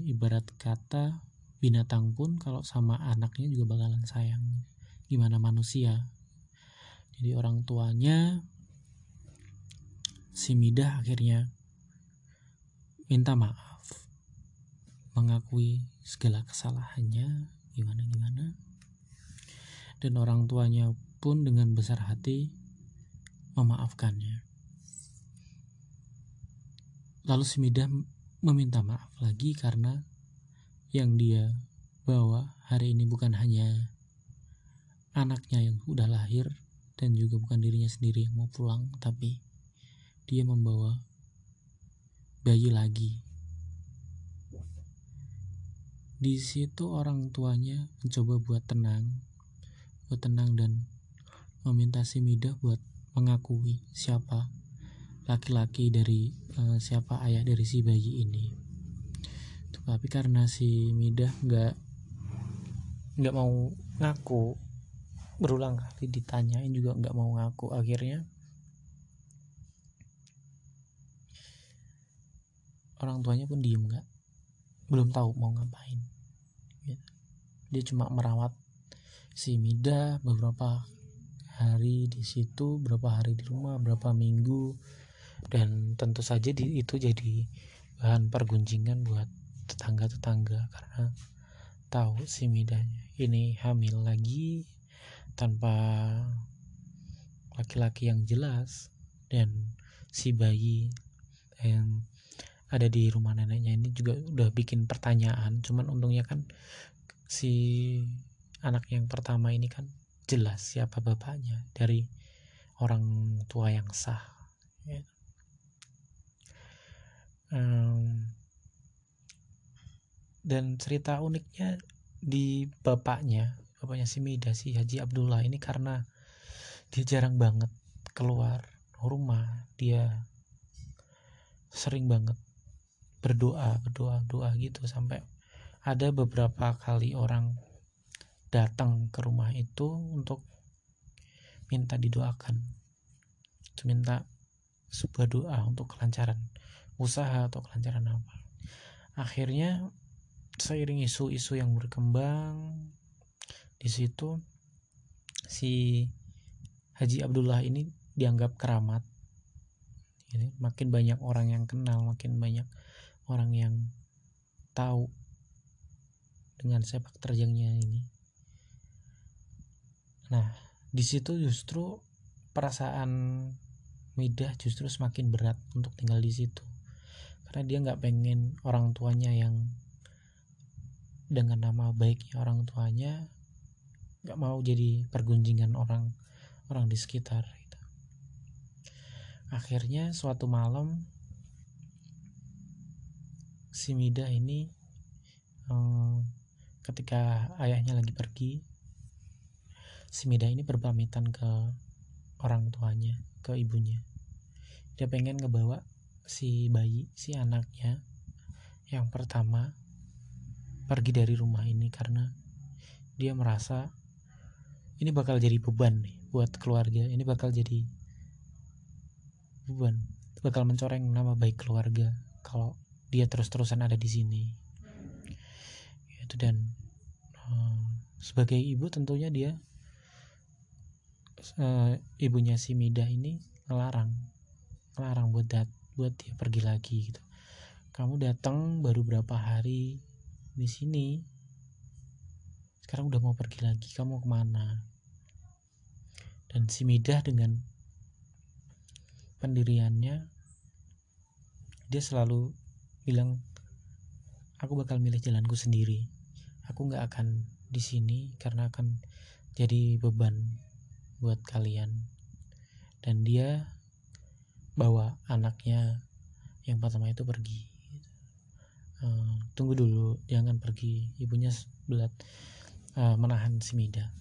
ibarat kata binatang pun kalau sama anaknya juga bakalan sayang. Gimana manusia? Jadi orang tuanya si Midah akhirnya minta maaf. Mengakui segala kesalahannya gimana gimana. Dan orang tuanya pun dengan besar hati memaafkannya. Lalu si Midah meminta maaf lagi karena yang dia bawa hari ini bukan hanya anaknya yang sudah lahir dan juga bukan dirinya sendiri yang mau pulang tapi dia membawa bayi lagi. Di situ orang tuanya mencoba buat tenang buat tenang dan meminta si Midah buat mengakui siapa laki-laki dari uh, siapa ayah dari si bayi ini. Tapi karena si Midah nggak nggak mau ngaku berulang kali ditanyain juga nggak mau ngaku akhirnya orang tuanya pun diem nggak belum tahu mau ngapain gitu. dia cuma merawat si Mida beberapa hari di situ berapa hari di rumah berapa minggu dan tentu saja di, itu jadi bahan pergunjingan buat tetangga-tetangga karena tahu si Midanya ini hamil lagi tanpa laki-laki yang jelas dan si bayi yang ada di rumah neneknya ini juga udah bikin pertanyaan cuman untungnya kan si anak yang pertama ini kan jelas siapa bapaknya dari orang tua yang sah ya. dan cerita uniknya di bapaknya bapaknya si Mida si Haji Abdullah ini karena dia jarang banget keluar rumah dia sering banget berdoa berdoa doa gitu. Sampai ada beberapa kali orang datang ke rumah itu untuk minta didoakan. Minta sebuah doa untuk kelancaran usaha atau kelancaran apa. Akhirnya seiring isu-isu yang berkembang di situ si Haji Abdullah ini dianggap keramat. Makin banyak orang yang kenal makin banyak orang yang tahu dengan sepak terjangnya ini. Nah, di situ justru perasaan Midah justru semakin berat untuk tinggal di situ. Karena dia nggak pengen orang tuanya yang dengan nama baiknya orang tuanya nggak mau jadi pergunjingan orang orang di sekitar. Gitu. Akhirnya suatu malam si Mida ini um, ketika ayahnya lagi pergi si Mida ini berpamitan ke orang tuanya ke ibunya. Dia pengen ngebawa si bayi si anaknya yang pertama pergi dari rumah ini karena dia merasa ini bakal jadi beban nih buat keluarga ini bakal jadi beban bakal mencoreng nama baik keluarga kalau dia terus-terusan ada di sini. Itu dan uh, sebagai ibu tentunya dia uh, ibunya si Mida ini ngelarang larang buat dat buat dia pergi lagi gitu. Kamu datang baru berapa hari di sini sekarang udah mau pergi lagi kamu ke mana? Dan si Midah dengan pendiriannya dia selalu bilang aku bakal milih jalanku sendiri. Aku nggak akan di sini karena akan jadi beban buat kalian. Dan dia bawa anaknya yang pertama itu pergi. Uh, tunggu dulu jangan pergi. Ibunya belat uh, menahan si Mida.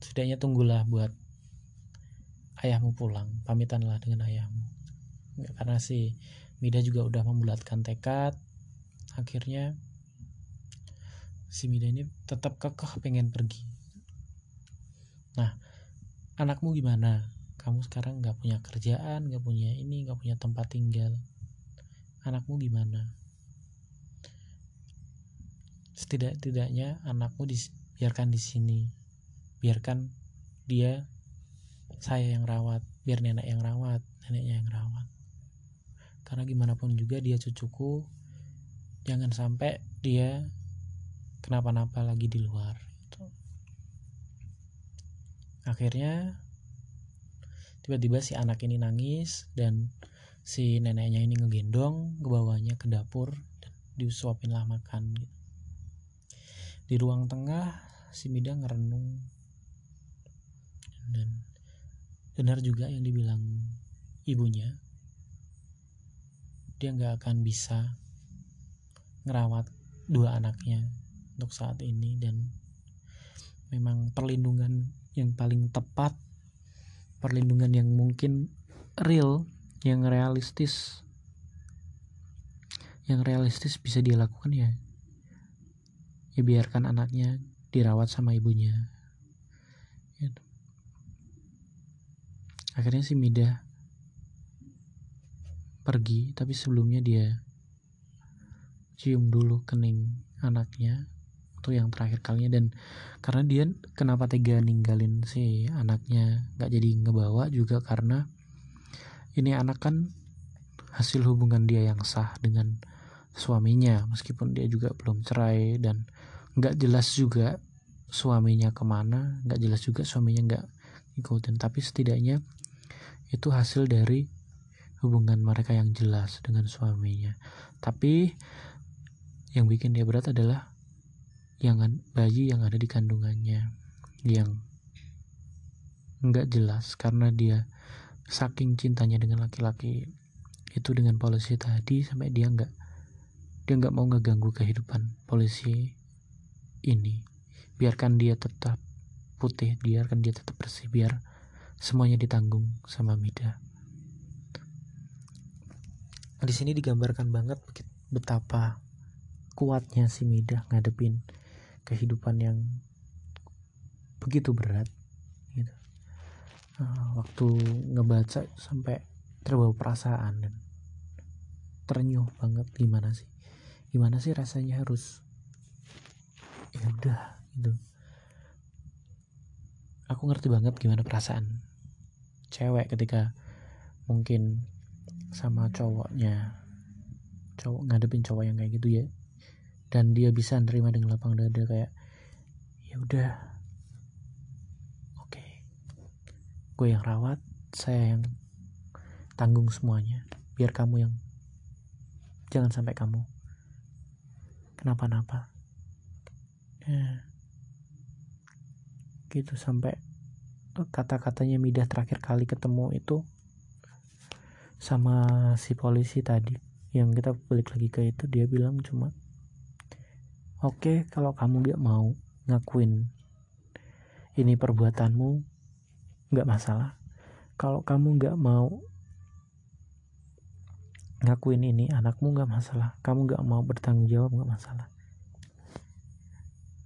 Setidaknya tunggulah buat ayahmu pulang. Pamitanlah dengan ayahmu. Karena si Mida juga udah membulatkan tekad. Akhirnya si Mida ini tetap kekeh pengen pergi. Nah anakmu gimana? Kamu sekarang nggak punya kerjaan nggak punya ini nggak punya tempat tinggal. Anakmu gimana? Setidak-tidaknya anakmu dibiarkan di sini. Biarkan dia saya yang rawat biar nenek yang rawat neneknya yang rawat karena gimana pun juga dia cucuku jangan sampai dia kenapa-napa lagi di luar akhirnya tiba-tiba si anak ini nangis dan si neneknya ini ngegendong ke bawahnya ke dapur dan disuapin lah makan gitu. di ruang tengah si Mida ngerenung dan benar juga yang dibilang ibunya dia nggak akan bisa ngerawat dua anaknya untuk saat ini. Dan memang perlindungan yang paling tepat perlindungan yang mungkin real yang realistis yang realistis bisa dilakukan ya. Ya biarkan anaknya dirawat sama ibunya. Gitu. akhirnya si Mida pergi tapi sebelumnya dia cium dulu kening anaknya itu yang terakhir kalinya. Dan karena dia kenapa tega ninggalin si anaknya nggak jadi ngebawa juga karena ini anak kan hasil hubungan dia yang sah dengan suaminya meskipun dia juga belum cerai dan nggak jelas juga suaminya ke mana nggak jelas juga suaminya nggak ikutin tapi setidaknya itu hasil dari hubungan mereka yang jelas dengan suaminya. Tapi yang bikin dia berat adalah yang bayi yang ada di kandungannya yang nggak jelas karena dia saking cintanya dengan laki-laki itu dengan polisi tadi sampai dia nggak dia nggak mau ngeganggu kehidupan polisi ini. Biarkan dia tetap putih biarkan dia tetap bersih biar semuanya ditanggung sama Mida di sini digambarkan banget betapa kuatnya si Mida ngadepin kehidupan yang begitu berat gitu. Uh, waktu ngebaca sampai terbawa perasaan dan ternyuh banget gimana sih gimana sih rasanya harus ya udah gitu. Aku ngerti banget gimana perasaan cewek ketika mungkin sama cowoknya cowok ngadepin cowok yang kayak gitu ya dan dia bisa nerima dengan lapang dada kayak ya udah oke okay. gue yang rawat saya yang tanggung semuanya biar kamu yang jangan sampai kamu kenapa-napa ya. gitu sampai kata-katanya Midah terakhir kali ketemu itu sama si polisi tadi. Yang kita balik lagi ke itu dia bilang cuma Oke, kalau kamu gak mau ngakuin ini perbuatanmu, gak masalah. kalau kamu nggak mau ngakuin ini anakmu nggak masalah. Kamu nggak mau bertanggung jawab nggak masalah.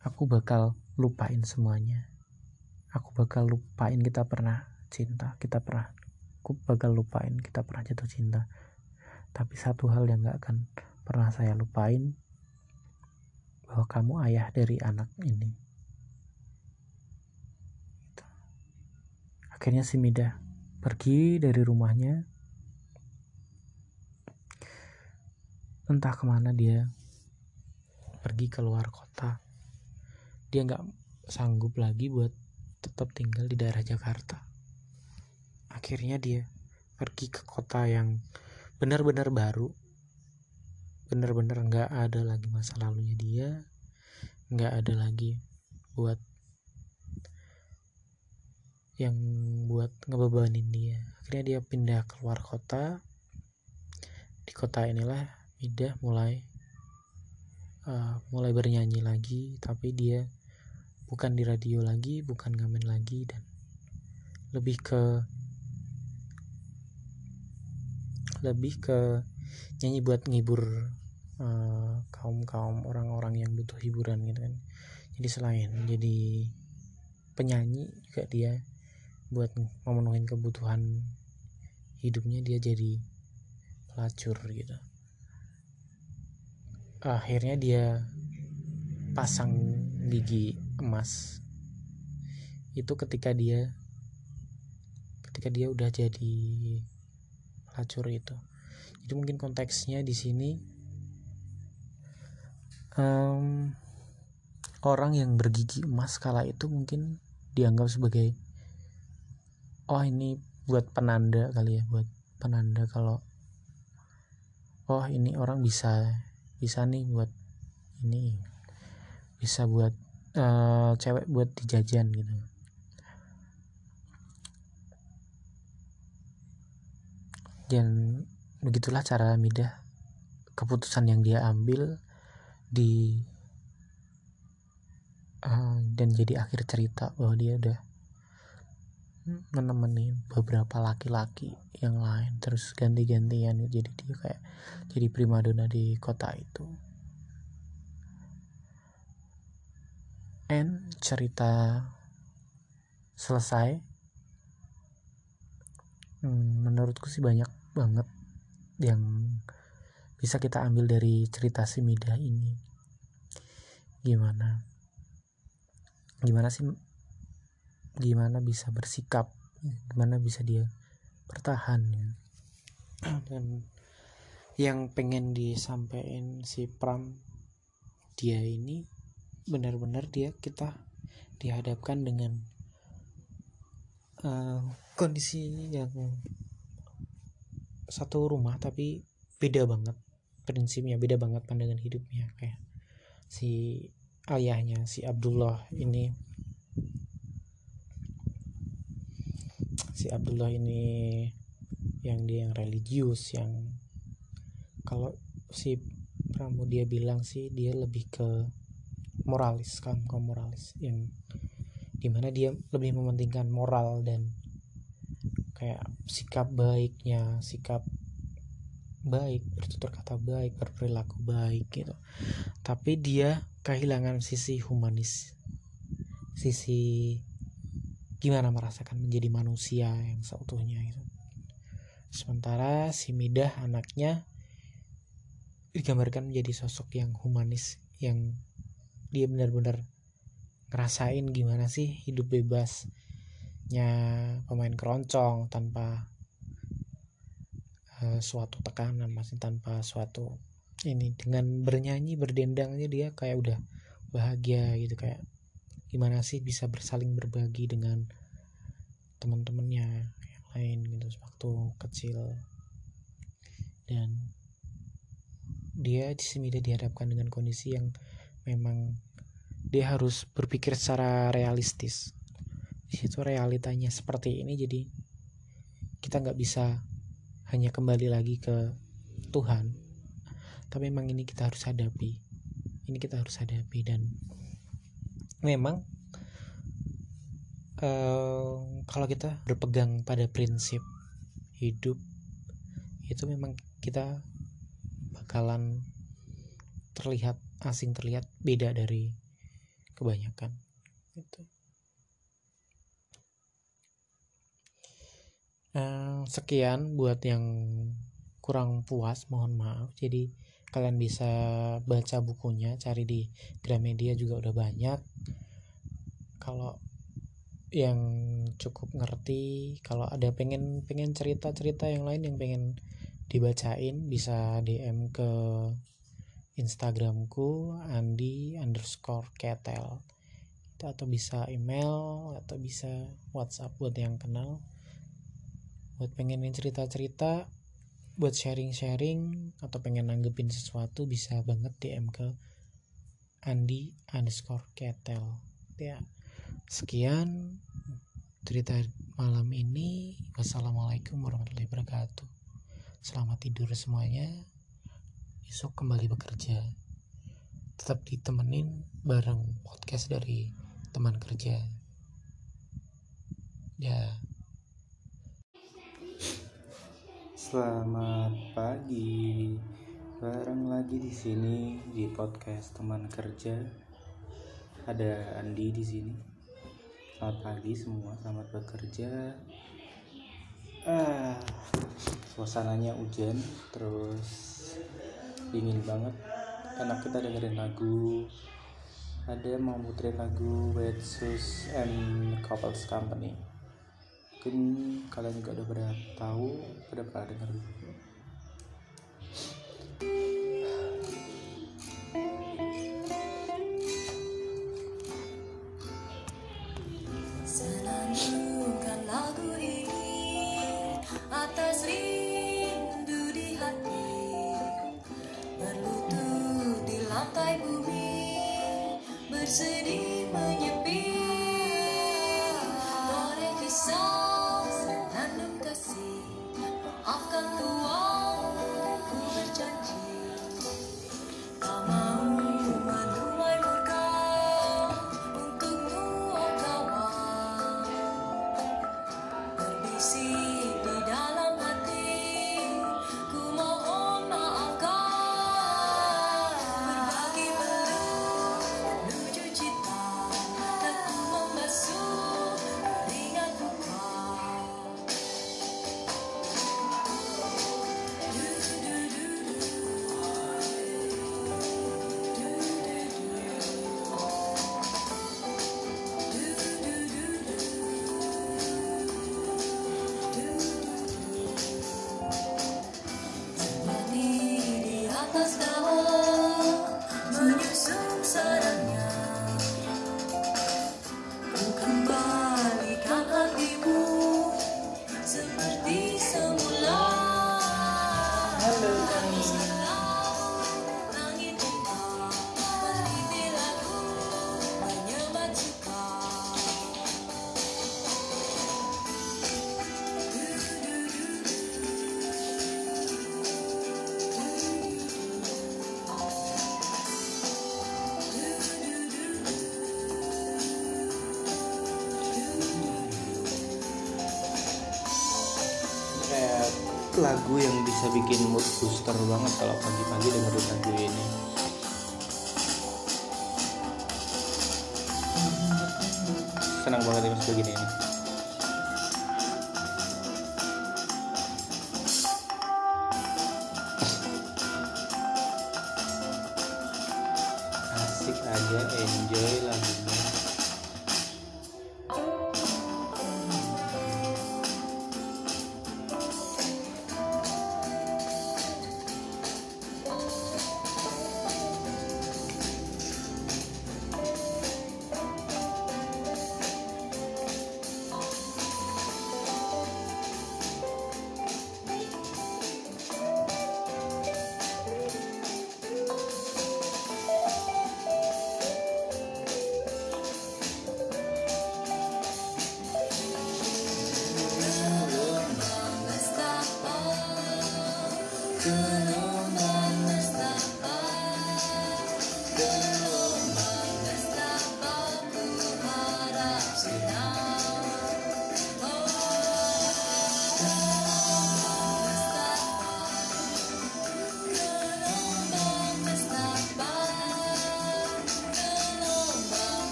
Aku bakal lupain semuanya. Aku bakal lupain kita pernah cinta kita pernah aku bakal lupain kita pernah jatuh cinta. Tapi satu hal yang nggak akan pernah saya lupain bahwa kamu ayah dari anak ini. Akhirnya si Mida pergi dari rumahnya. Entah ke mana dia pergi keluar kota. Dia nggak sanggup lagi buat tetap tinggal di daerah Jakarta akhirnya dia pergi ke kota yang benar-benar baru. Benar-benar nggak ada lagi masa lalunya dia nggak ada lagi buat yang buat ngebebanin dia. Akhirnya dia pindah keluar kota. Di kota inilah Ida mulai uh, mulai bernyanyi lagi tapi dia bukan di radio lagi bukan ngamen lagi dan lebih ke lebih ke nyanyi buat ngibur uh, kaum kaum orang-orang yang butuh hiburan gitu kan. Jadi selain jadi penyanyi juga dia buat memenuhi kebutuhan hidupnya dia jadi pelacur gitu. Akhirnya dia pasang gigi emas. Itu ketika dia ketika dia udah jadi pelacur itu jadi mungkin konteksnya di sini um, orang yang bergigi emas kala itu mungkin dianggap sebagai oh ini buat penanda kali ya buat penanda kalau oh ini orang bisa bisa nih buat ini bisa buat uh, cewek buat dijajan gitu dan begitulah cara Midah keputusan yang dia ambil di uh, dan jadi akhir cerita bahwa dia udah menemani beberapa laki-laki yang lain terus ganti-gantian. Jadi dia kayak jadi primadona di kota itu. And cerita selesai hmm, menurutku sih banyak banget yang bisa kita ambil dari cerita si Mida ini. Gimana? Gimana sih gimana bisa bersikap? Gimana bisa dia bertahan? Dan yang pengen disampaikan si Pram dia ini benar-benar dia kita dihadapkan dengan uh, kondisi yang satu rumah tapi beda banget. Prinsipnya beda banget pandangan hidupnya. Kayak si ayahnya si Abdullah ini. Si Abdullah ini yang dia yang religius yang kalau si Pramudia bilang sih dia lebih ke moralis kan kaum moralis yang di mana dia lebih mementingkan moral dan kayak sikap baiknya sikap baik bertutur kata baik berperilaku baik gitu. Tapi dia kehilangan sisi humanis sisi gimana merasakan menjadi manusia yang seutuhnya itu sementara si Midah anaknya digambarkan menjadi sosok yang humanis yang dia benar-benar ngerasain gimana sih hidup bebasnya pemain keroncong tanpa uh, suatu tekanan masih tanpa suatu ini dengan bernyanyi berdendang aja dia kayak udah bahagia gitu kayak gimana sih bisa bersaling berbagi dengan teman-temannya yang lain gitu waktu kecil. Dan dia di sini dihadapkan dengan kondisi yang memang dia harus berpikir secara realistis. Situ realitanya seperti ini jadi kita nggak bisa hanya kembali lagi ke Tuhan. Tapi memang ini kita harus hadapi. Ini kita harus hadapi dan memang uh, kalau kita berpegang pada prinsip hidup itu memang kita bakalan terlihat asing terlihat beda dari kebanyakan gitu. Uh, sekian buat yang kurang puas mohon maaf jadi kalian bisa baca bukunya cari di Gramedia juga udah banyak kalau yang cukup ngerti kalau ada pengen pengen cerita cerita yang lain yang pengen dibacain bisa DM ke Instagramku Andi underscore ketel. Atau bisa email atau bisa WhatsApp buat yang kenal. Buat pengen cerita-cerita buat sharing-sharing atau pengen nanggepin sesuatu bisa banget DM ke Andi underscore ketel. Ya sekian cerita malam ini. Wassalamualaikum warahmatullahi wabarakatuh. Selamat tidur semuanya besok kembali bekerja. Tetap ditemenin bareng podcast dari teman kerja. Ya. Selamat pagi. Bareng lagi di sini di podcast teman kerja. Ada Andi di sini. Selamat pagi semua selamat bekerja. Ah suasananya hujan terus dingin banget. Enak kita dengerin lagu. Ada mau muterin lagu Wet Shoes and Couples Company. Mungkin kalian juga udah pernah tahu udah pernah denger lagu yang bisa bikin mood booster banget kalau pagi-pagi dengerin lagu ini. Senang banget ini mas begini ini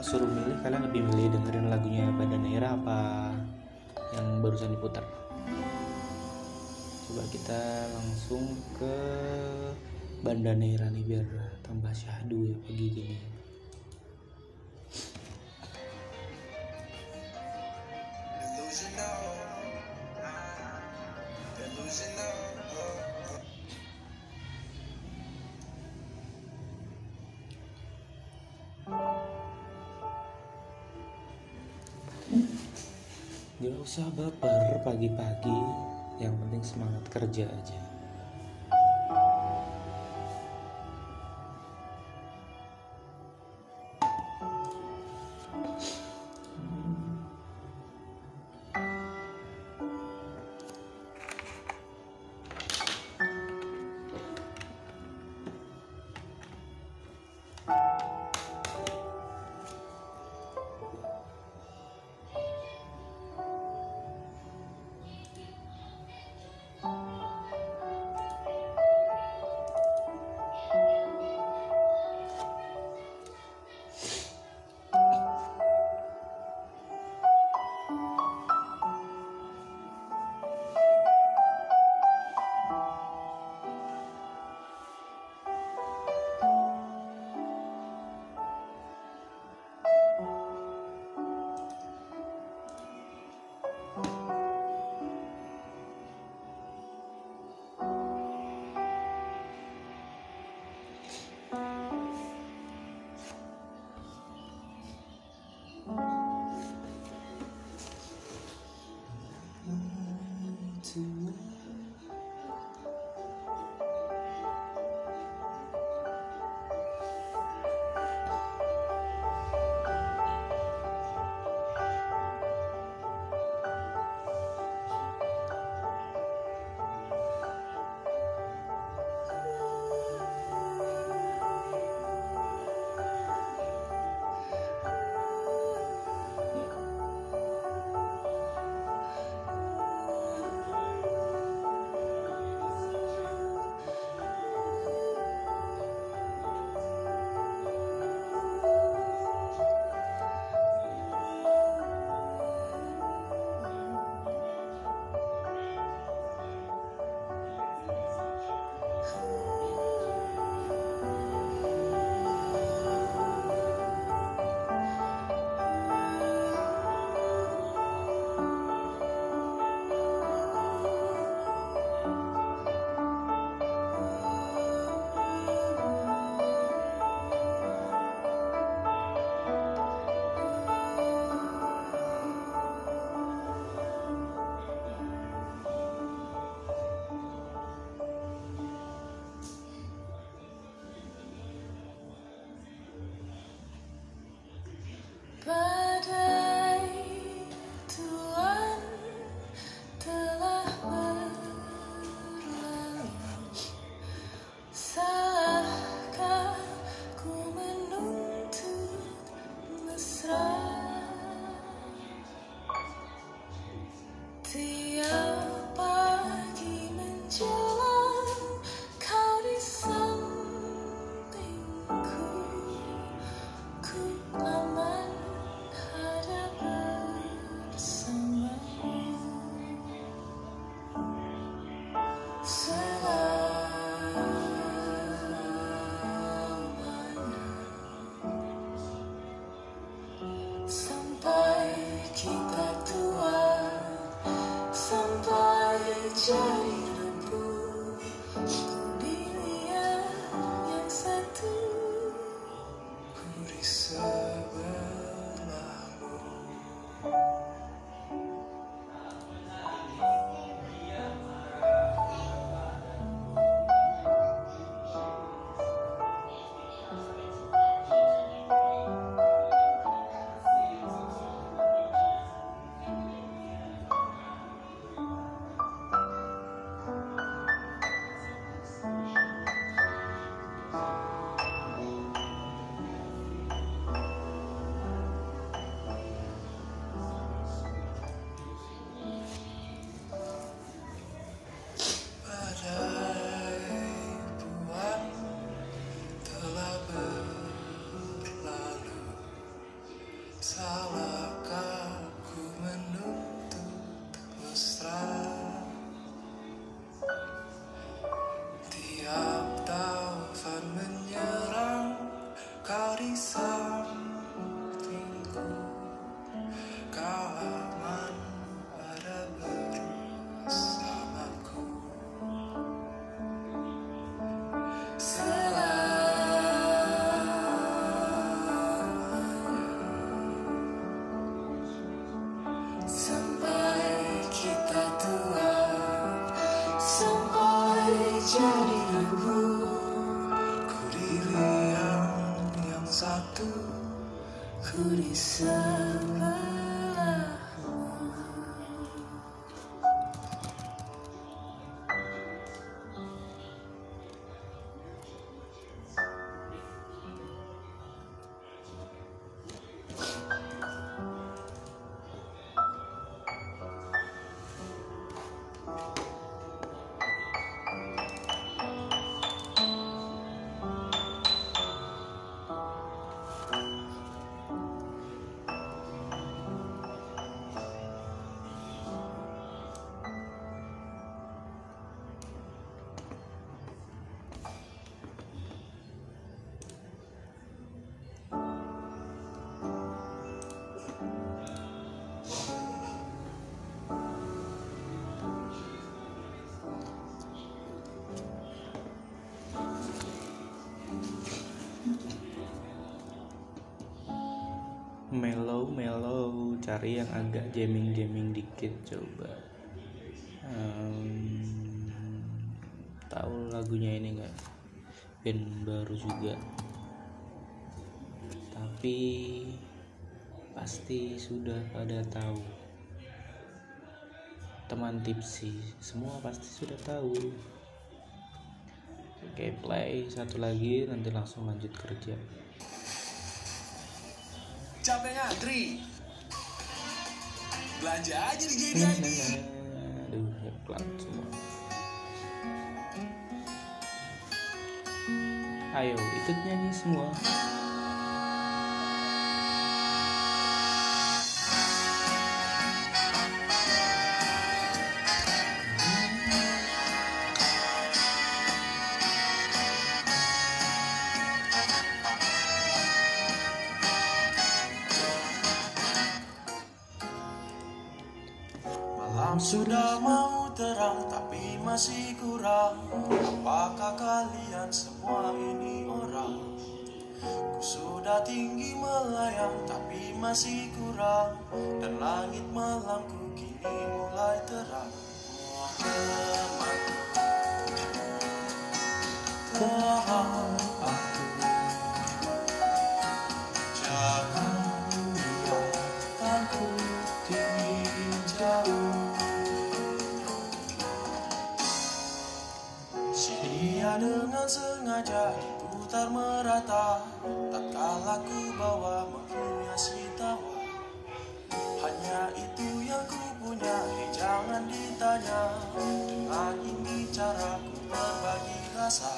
suruh milih kalian lebih milih dengerin lagunya Banda Neira apa yang barusan diputar? Coba kita langsung ke Banda Neira nih biar tambah syahdu ya pagi gini usah baper pagi-pagi. Yang penting semangat kerja aja cari yang agak jamming jamming dikit coba. Em, tahu lagunya ini nggak? Band baru juga. Tapi pasti sudah pada tahu. Teman tipsi semua pasti sudah tahu. Oke play satu lagi nanti langsung lanjut kerja. Capek ngantri Belanja aja di GDID aduh ya pelan semua. Ayo ikut nyanyi semua masih kurang. Apakah kalian semua ini orang? Ku sudah tinggi melayang tapi masih kurang. Dan langit malamku kini mulai terang. Temanku merata Tatkala ku bawa menghiasi tawa Hanya itu yang ku punya Hei jangan ditanya. Dengan ini cara ku berbagi rasa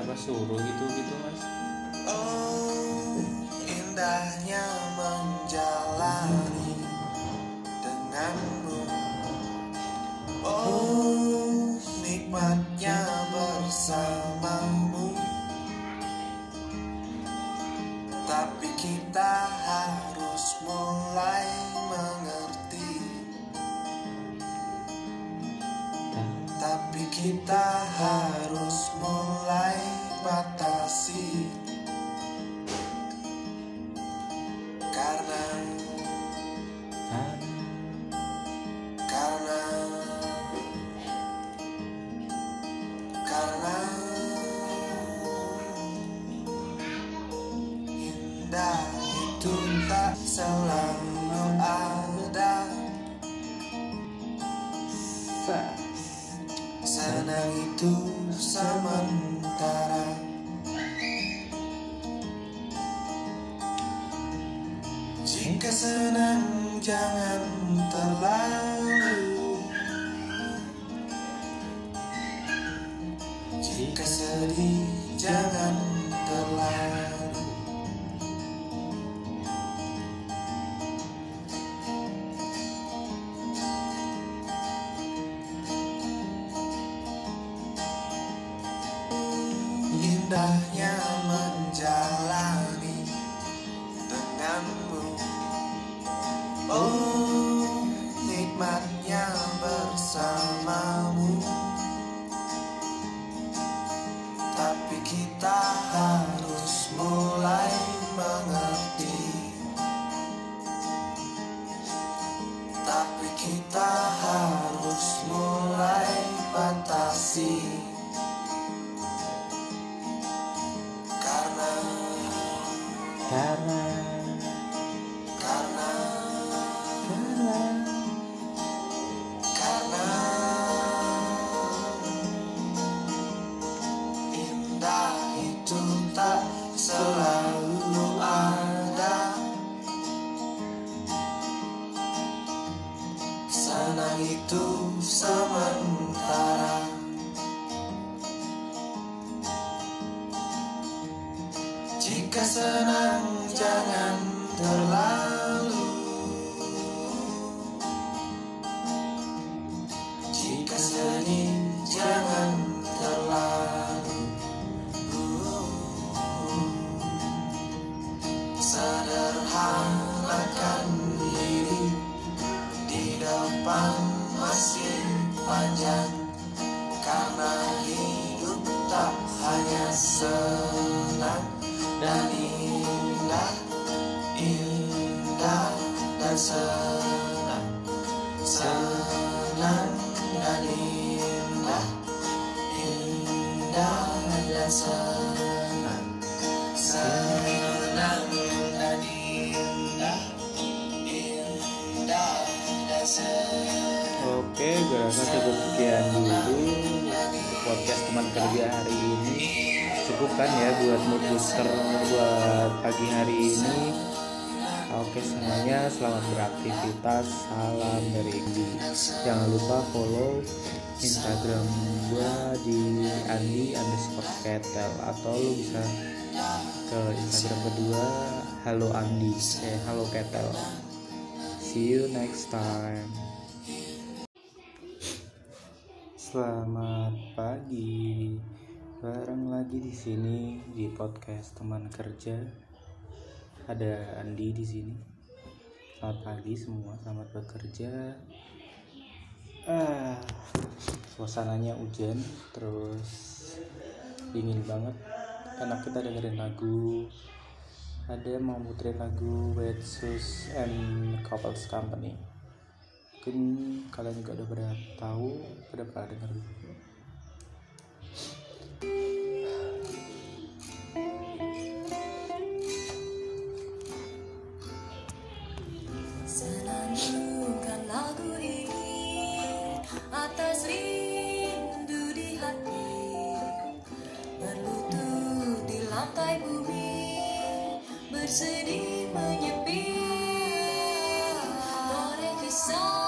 siapa suruh gitu gitu mas? Oh, indahnya tak hanya senang dan indah Indah dan senang. Senang dan indah Indah dan senang. Senang dan indah Indah dan senang. Oke, gue rasa cukup sekian dulu podcast teman kerja hari ini. Cukup kan ya buat mood booster buat pagi hari ini. Oke semuanya selamat beraktivitas. Salam dari Indi. Jangan lupa follow Instagram gua di Andi underscore Ketel atau lu bisa ke Instagram kedua Halo Andi eh Halo Ketel. See you next time. Selamat pagi. Bareng lagi di sini di podcast teman kerja. Ada Andi di sini. Selamat pagi semua, selamat bekerja. Ah, suasananya hujan, terus dingin banget. Enak kita dengerin lagu. Ada mau muterin lagu Wet Shoes and Couples Company mungkin kalian juga udah pada tahu udah pernah dengar. Senandungkan menyepi. Kisah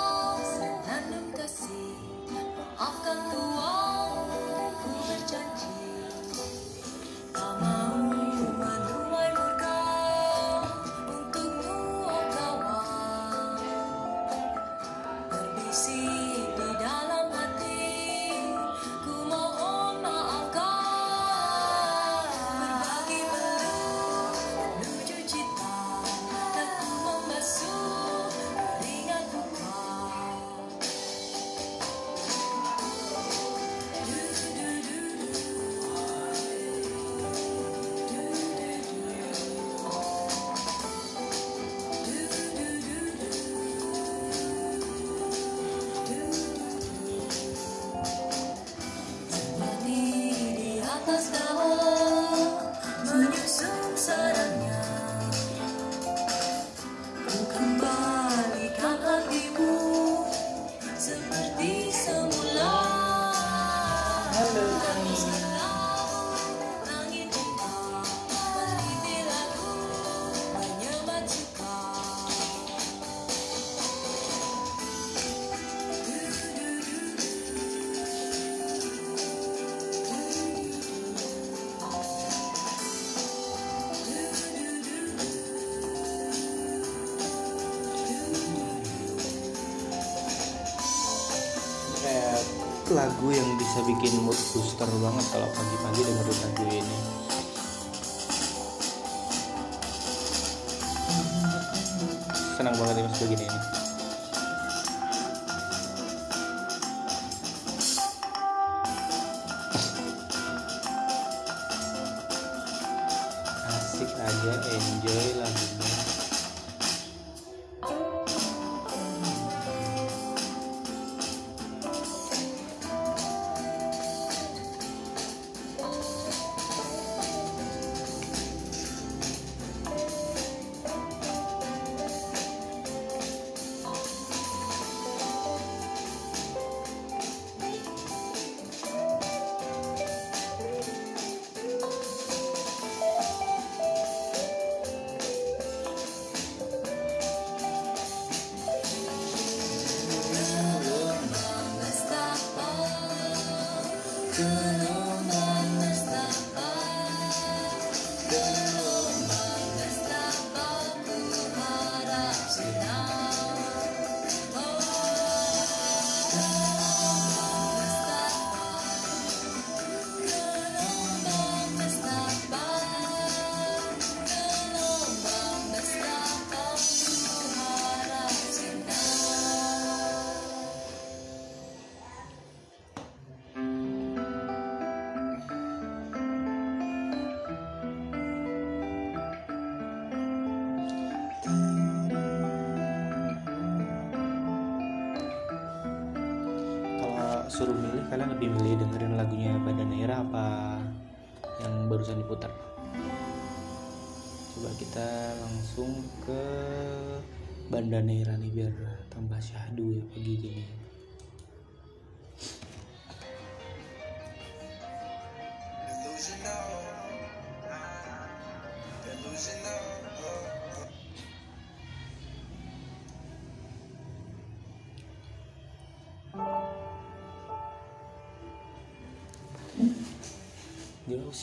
lagu yang bisa bikin mood booster banget kalau pagi-pagi dengerin lagu ini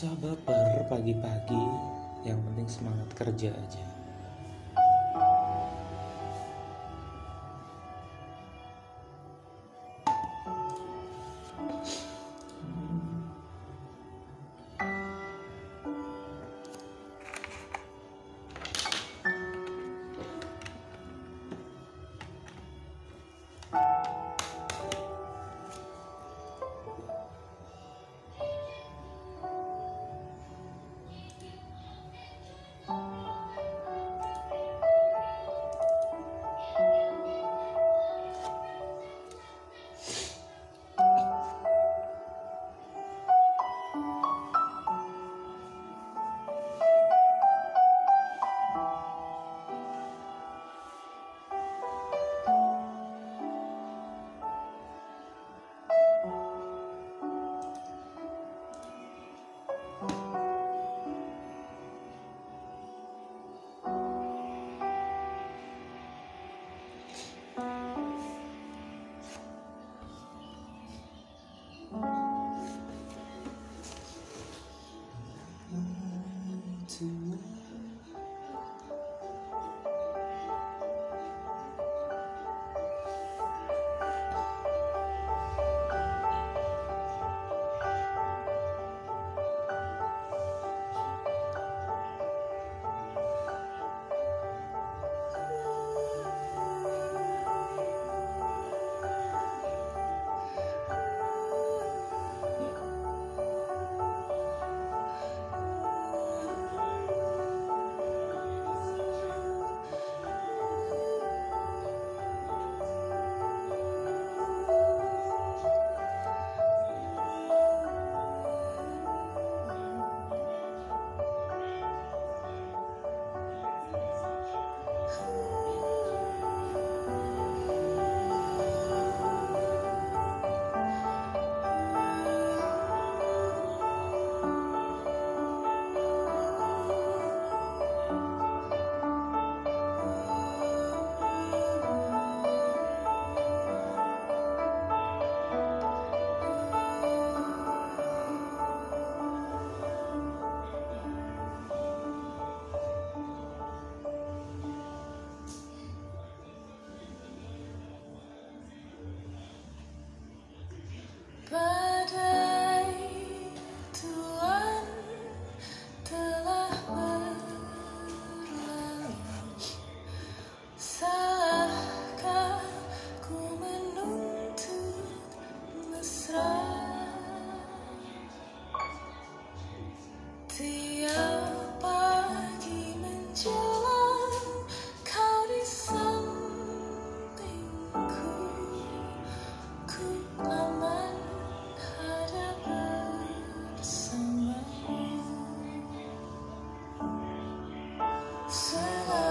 usah baper pagi-pagi. Yang penting semangat kerja aja to me. love.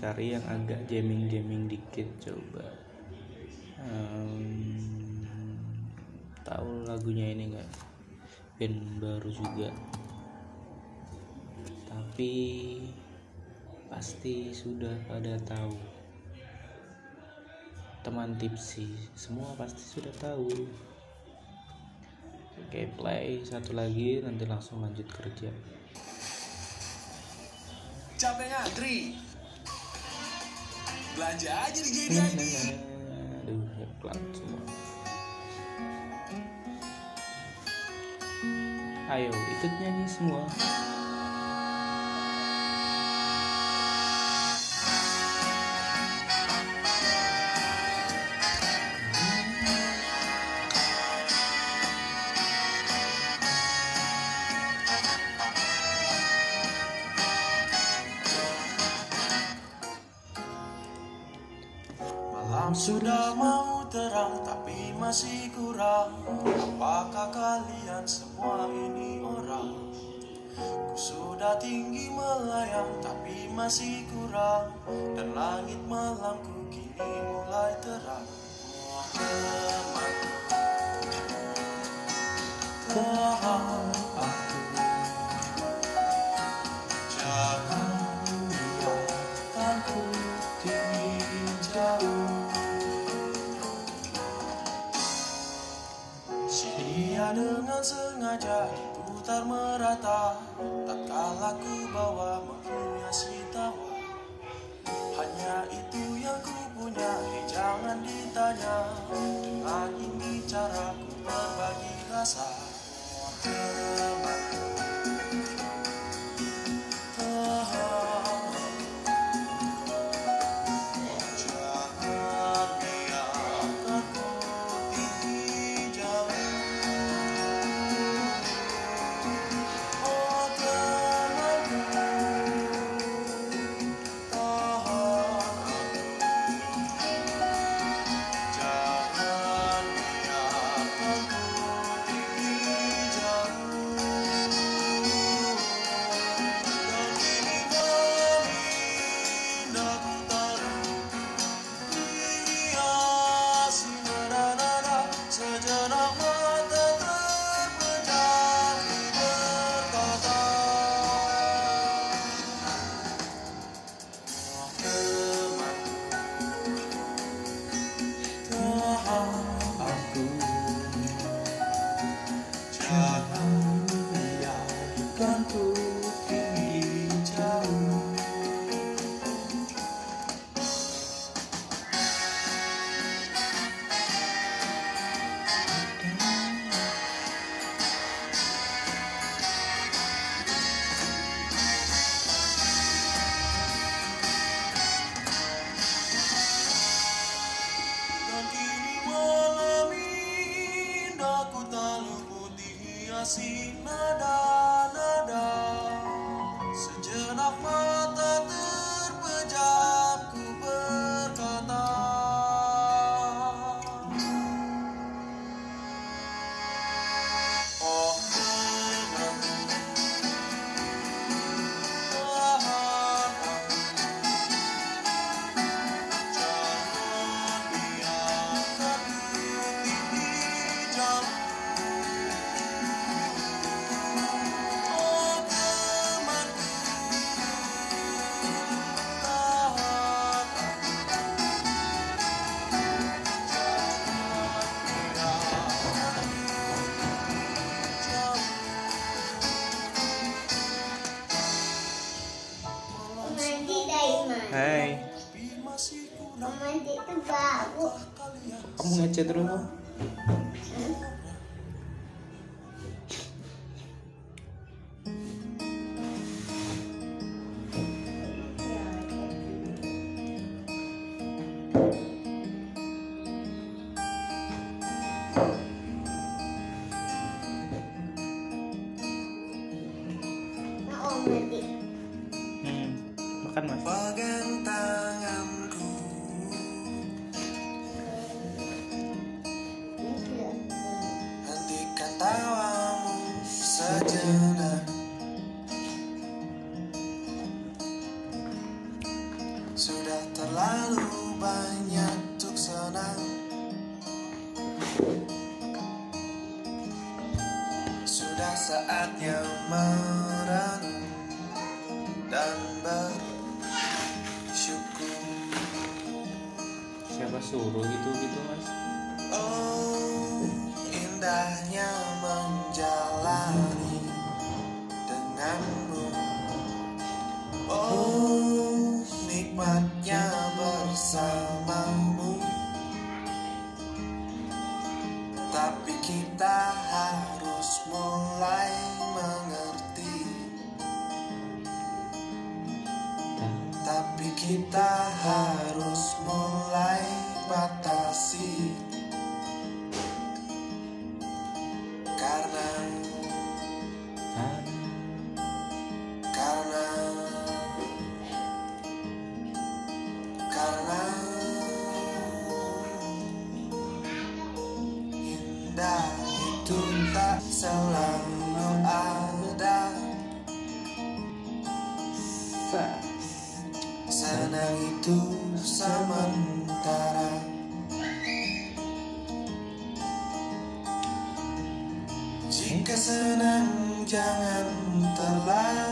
Cari yang agak jamming jamming dikit coba. Em, tahu lagunya ini nggak? Band baru juga. Tapi pasti sudah pada tahu. Teman tipsi semua pasti sudah tahu. Oke play satu lagi nanti langsung lanjut kerja. Capek ngantri. Belanja aja di JDID. aduh pelan semua ayo ikut nyanyi semua masih kurang Dan langit malamku Senang itu sementara. Jika senang jangan terlalu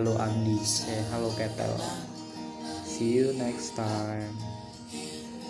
Halo Andi eh hello Ketel. See you next time.